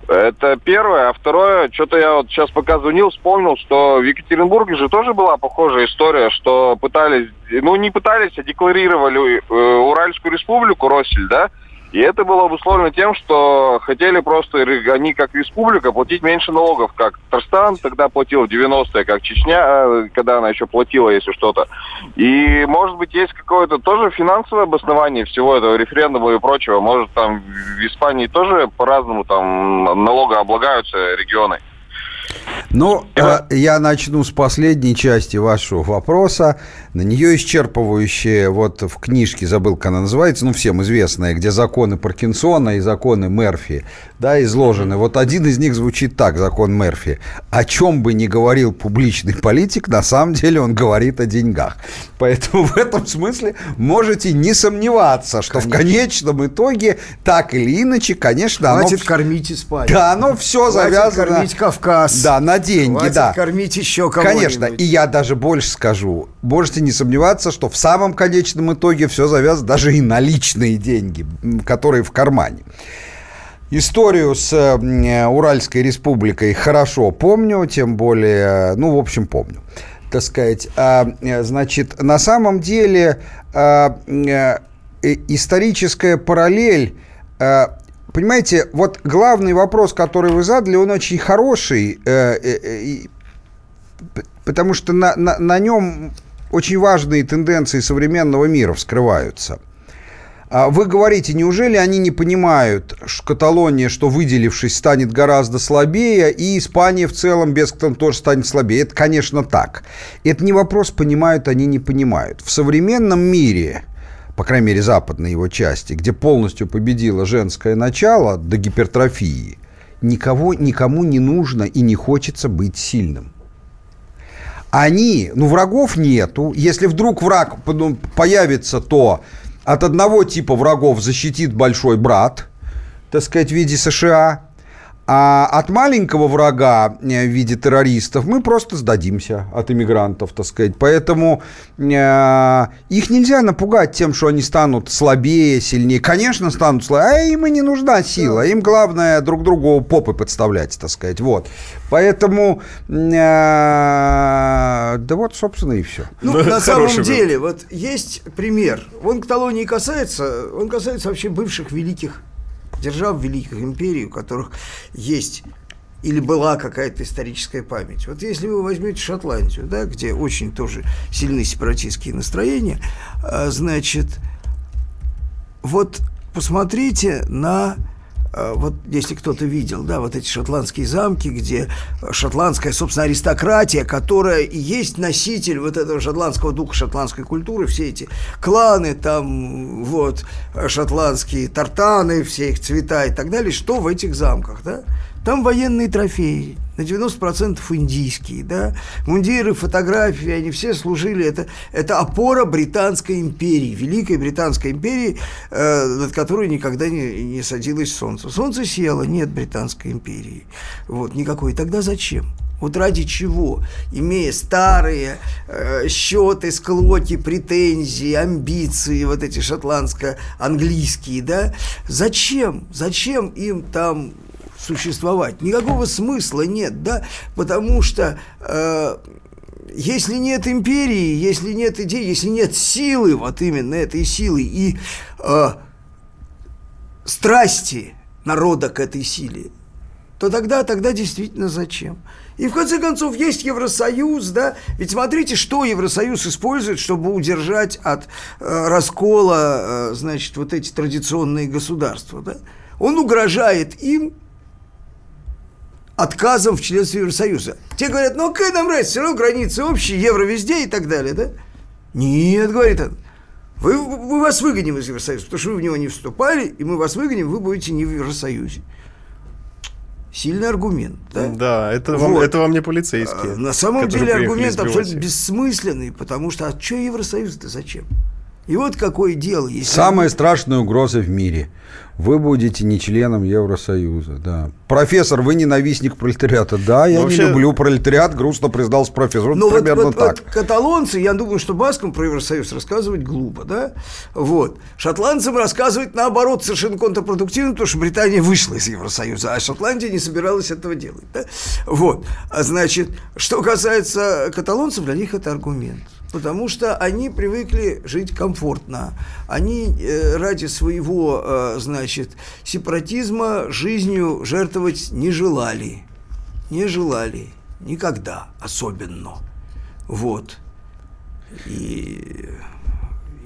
Это первое. А второе, что-то я вот сейчас пока звонил, вспомнил, что в Екатеринбурге же тоже была похожая история, что пытались, ну не пытались, а декларировали э, Уральскую республику, Россель, да? И это было обусловлено тем, что хотели просто они как республика платить меньше налогов, как Татарстан тогда платил в 90-е, как Чечня, э, когда она еще платила, если что-то. И, может быть, есть какое-то тоже финансовое обоснование всего этого референдума и прочего. Может, там в Испании тоже по-разному там налогооблагаются регионы. Ну, э, я начну с последней части вашего вопроса. На нее исчерпывающие, вот в книжке, забыл, как она называется, ну, всем известная, где законы Паркинсона и законы Мерфи, да, изложены. Вот один из них звучит так, закон Мерфи. О чем бы ни говорил публичный политик, на самом деле он говорит о деньгах. Поэтому в этом смысле можете не сомневаться, что конечно. в конечном итоге, так или иначе, конечно, Хватит оно... кормить и спать. Да, оно все Хватит завязано... кормить Кавказ. Да, на деньги, Хватит да. кормить еще кого-нибудь. Конечно, и я даже больше скажу. Можете не сомневаться, что в самом конечном итоге все завязано даже и на личные деньги, которые в кармане. Историю с э, Уральской республикой хорошо помню, тем более, ну, в общем, помню так сказать. А, э, значит, на самом деле а, а, историческая параллель, а, понимаете, вот главный вопрос, который вы задали, он очень хороший, а, а, потому что на, на, на нем очень важные тенденции современного мира вскрываются – а вы говорите, неужели они не понимают, что Каталония, что выделившись, станет гораздо слабее, и Испания в целом без Каталонии тоже станет слабее? Это, конечно, так. Это не вопрос, понимают они, не понимают. В современном мире, по крайней мере, западной его части, где полностью победило женское начало до гипертрофии, никого, никому не нужно и не хочется быть сильным они, ну, врагов нету. Если вдруг враг появится, то от одного типа врагов защитит большой брат, так сказать, в виде США, а от маленького врага э, в виде террористов мы просто сдадимся от иммигрантов, так сказать. Поэтому э, их нельзя напугать тем, что они станут слабее, сильнее. Конечно, станут слабее, а им и не нужна сила. Им главное друг другу попы подставлять, так сказать. Вот. Поэтому, э, да вот, собственно, и все. Ну, ну на самом деле, вот есть пример. Он Каталонии касается, он касается вообще бывших великих держав великих империй, у которых есть или была какая-то историческая память. Вот если вы возьмете Шотландию, да, где очень тоже сильные сепаратистские настроения, а, значит, вот посмотрите на вот если кто-то видел, да, вот эти шотландские замки, где шотландская, собственно, аристократия, которая и есть носитель вот этого шотландского духа, шотландской культуры, все эти кланы там, вот, шотландские тартаны, все их цвета и так далее, что в этих замках, да? Там военные трофеи, на 90% индийские, да, мундиры, фотографии, они все служили, это, это опора Британской империи, Великой Британской империи, э, над которой никогда не, не садилось солнце. Солнце село, нет Британской империи, вот, никакой. Тогда зачем? Вот ради чего, имея старые э, счеты, склоки, претензии, амбиции, вот эти шотландско-английские, да, зачем, зачем им там существовать. Никакого смысла нет, да, потому что э, если нет империи, если нет идей, если нет силы, вот именно этой силы и э, страсти народа к этой силе, то тогда, тогда действительно зачем? И в конце концов есть Евросоюз, да? Ведь смотрите, что Евросоюз использует, чтобы удержать от э, раскола, э, значит, вот эти традиционные государства, да? Он угрожает им отказом в членстве Евросоюза. Те говорят, ну какая нам разница, все равно границы общие, евро везде и так далее, да? Нет, говорит он, вы, мы вас выгоним из Евросоюза, потому что вы в него не вступали, и мы вас выгоним, вы будете не в Евросоюзе. Сильный аргумент, да? Да, это, вот. вам, это вам не полицейские. А, на самом деле аргумент абсолютно бессмысленный, потому что а что Евросоюз-то зачем? И вот какое дело. Если Самая они... страшная угроза в мире – вы будете не членом Евросоюза, да. Профессор, вы ненавистник пролетариата. Да, я Вообще... не люблю пролетариат, грустно признался профессор. Ну, вот, примерно вот, так. Вот каталонцы, я думаю, что баскам про Евросоюз рассказывать глупо, да? Вот. Шотландцам рассказывать наоборот совершенно контрпродуктивно, потому что Британия вышла из Евросоюза, а Шотландия не собиралась этого делать, да? Вот. А значит, что касается каталонцев, для них это аргумент потому что они привыкли жить комфортно. Они э, ради своего, э, значит, сепаратизма жизнью жертвовать не желали. Не желали. Никогда особенно. Вот. И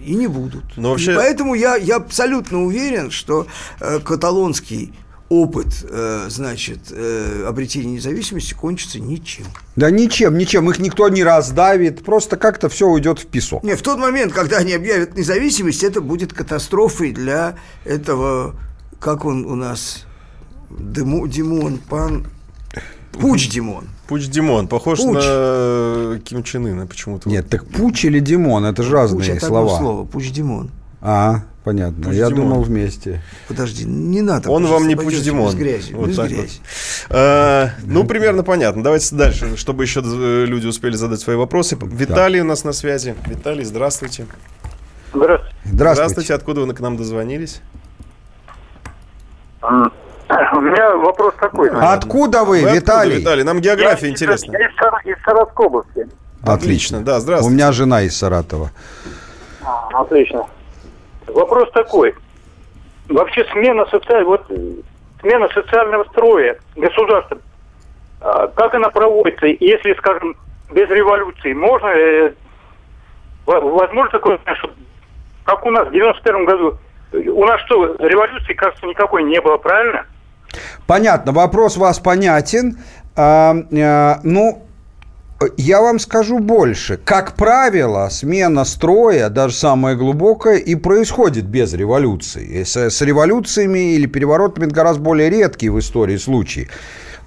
и не будут. Но вообще... И поэтому я, я абсолютно уверен, что э, каталонский опыт, э, значит, э, обретения независимости кончится ничем. Да ничем, ничем. Их никто не раздавит. Просто как-то все уйдет в песок. Не, в тот момент, когда они объявят независимость, это будет катастрофой для этого, как он у нас, Дему, Димон, пан... Пуч Димон. Пуч Димон, похож Пуч. на Ким Чен Ына почему-то. Нет, так Пуч или Димон, это же разные Пуч это слова. слово, Пуч Димон. А, понятно. Пуч Я Димон. думал вместе. Подожди, не надо. Он вам не Пуч Димон. Без грязи, Вот без так вот. грязи. А, ну, примерно понятно. Давайте дальше, чтобы еще э, люди успели задать свои вопросы. Виталий у нас на связи. Виталий, здравствуйте. Здравствуйте. Здравствуйте. Откуда вы к нам дозвонились? У меня вопрос такой. Откуда вы, Вы откуда, Виталий? Виталий, нам география Я интересна. Я из, Сара- из Саратовской области. Отлично. Да, У здравствуйте. меня жена из Саратова. А, Отлично. Вопрос такой. Вообще смена, соци- вот, э, смена социального строя государства, как она проводится, если, скажем, без революции, можно, э, во- возможно такое, что, как у нас в 91 году, у нас что, революции, кажется, никакой не было, правильно? Понятно, вопрос вас понятен. А, а, ну, я вам скажу больше. Как правило, смена строя, даже самая глубокая, и происходит без революции. С, с революциями или переворотами это гораздо более редкие в истории случаи.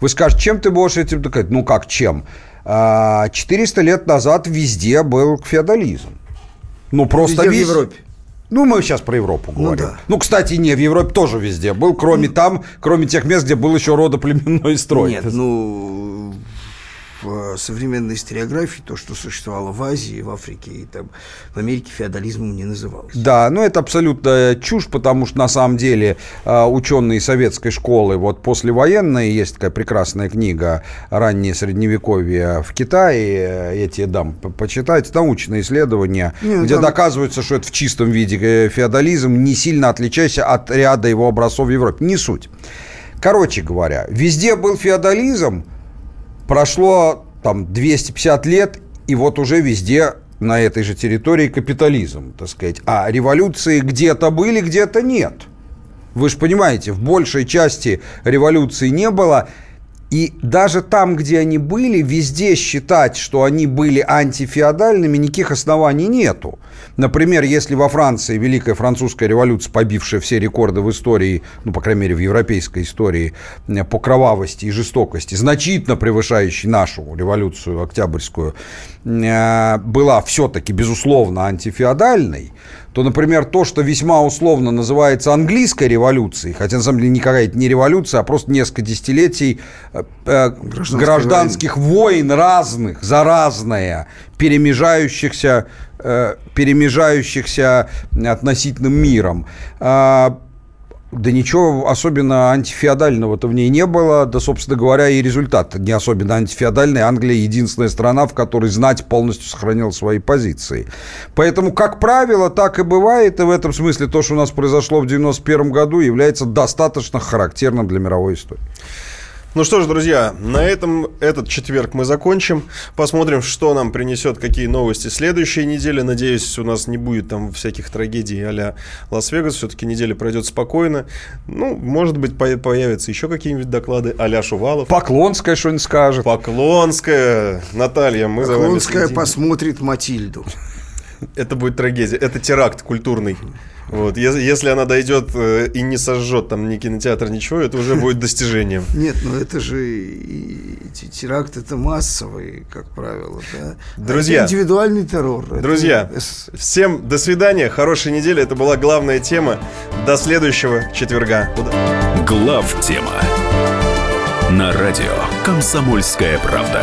Вы скажете, чем ты можешь этим доказать? Ну, как чем? А, 400 лет назад везде был феодализм. Ну, просто Везде в вез- Европе. Ну, мы сейчас про Европу говорим. да. Ну, кстати, не, в Европе тоже везде был, кроме там, кроме тех мест, где был еще родоплеменной строй. Нет, ну, в современной историографии то, что существовало в Азии, в Африке и там в Америке феодализмом не называлось. Да, ну это абсолютно чушь, потому что на самом деле э, ученые советской школы, вот послевоенные, есть такая прекрасная книга «Раннее средневековье в Китае», э, я тебе дам по- почитать, научные исследования, Не, ну где там- доказывается, что это в чистом виде э, феодализм, не сильно отличаясь от ряда его образцов в Европе. Не суть. Короче говоря, везде был феодализм, прошло там 250 лет, и вот уже везде на этой же территории капитализм, так сказать. А революции где-то были, где-то нет. Вы же понимаете, в большей части революции не было. И даже там, где они были, везде считать, что они были антифеодальными, никаких оснований нету. Например, если во Франции Великая Французская революция, побившая все рекорды в истории, ну, по крайней мере, в европейской истории, э, по кровавости и жестокости, значительно превышающей нашу революцию Октябрьскую, э, была все-таки, безусловно, антифеодальной, то, например, то, что весьма условно называется английской революцией, хотя на самом деле никакая это не революция, а просто несколько десятилетий э, э, гражданских войн разных, за разное, перемежающихся, э, перемежающихся относительным миром. А, да ничего особенно антифеодального-то в ней не было. Да, собственно говоря, и результат не особенно антифеодальный. Англия единственная страна, в которой знать полностью сохранила свои позиции. Поэтому, как правило, так и бывает. И в этом смысле то, что у нас произошло в 91 году, является достаточно характерным для мировой истории. Ну что ж, друзья, на этом этот четверг мы закончим. Посмотрим, что нам принесет, какие новости следующей недели. Надеюсь, у нас не будет там всяких трагедий а-ля Лас-Вегас. Все-таки неделя пройдет спокойно. Ну, может быть, по- появятся еще какие-нибудь доклады а-ля Шувалов. Поклонская что-нибудь скажет. Поклонская. Наталья, мы за вами Поклонская следим. посмотрит Матильду. Это будет трагедия. Это теракт культурный. Вот. Если, если она дойдет э, и не сожжет там ни кинотеатр, ничего, это уже будет достижением. Нет, ну это же и- эти теракты это массовые, как правило, да. А Друзья. это индивидуальный террор. Друзья, это- всем до свидания, хорошей недели. Это была главная тема. До следующего четверга. Глав тема на радио Комсомольская правда.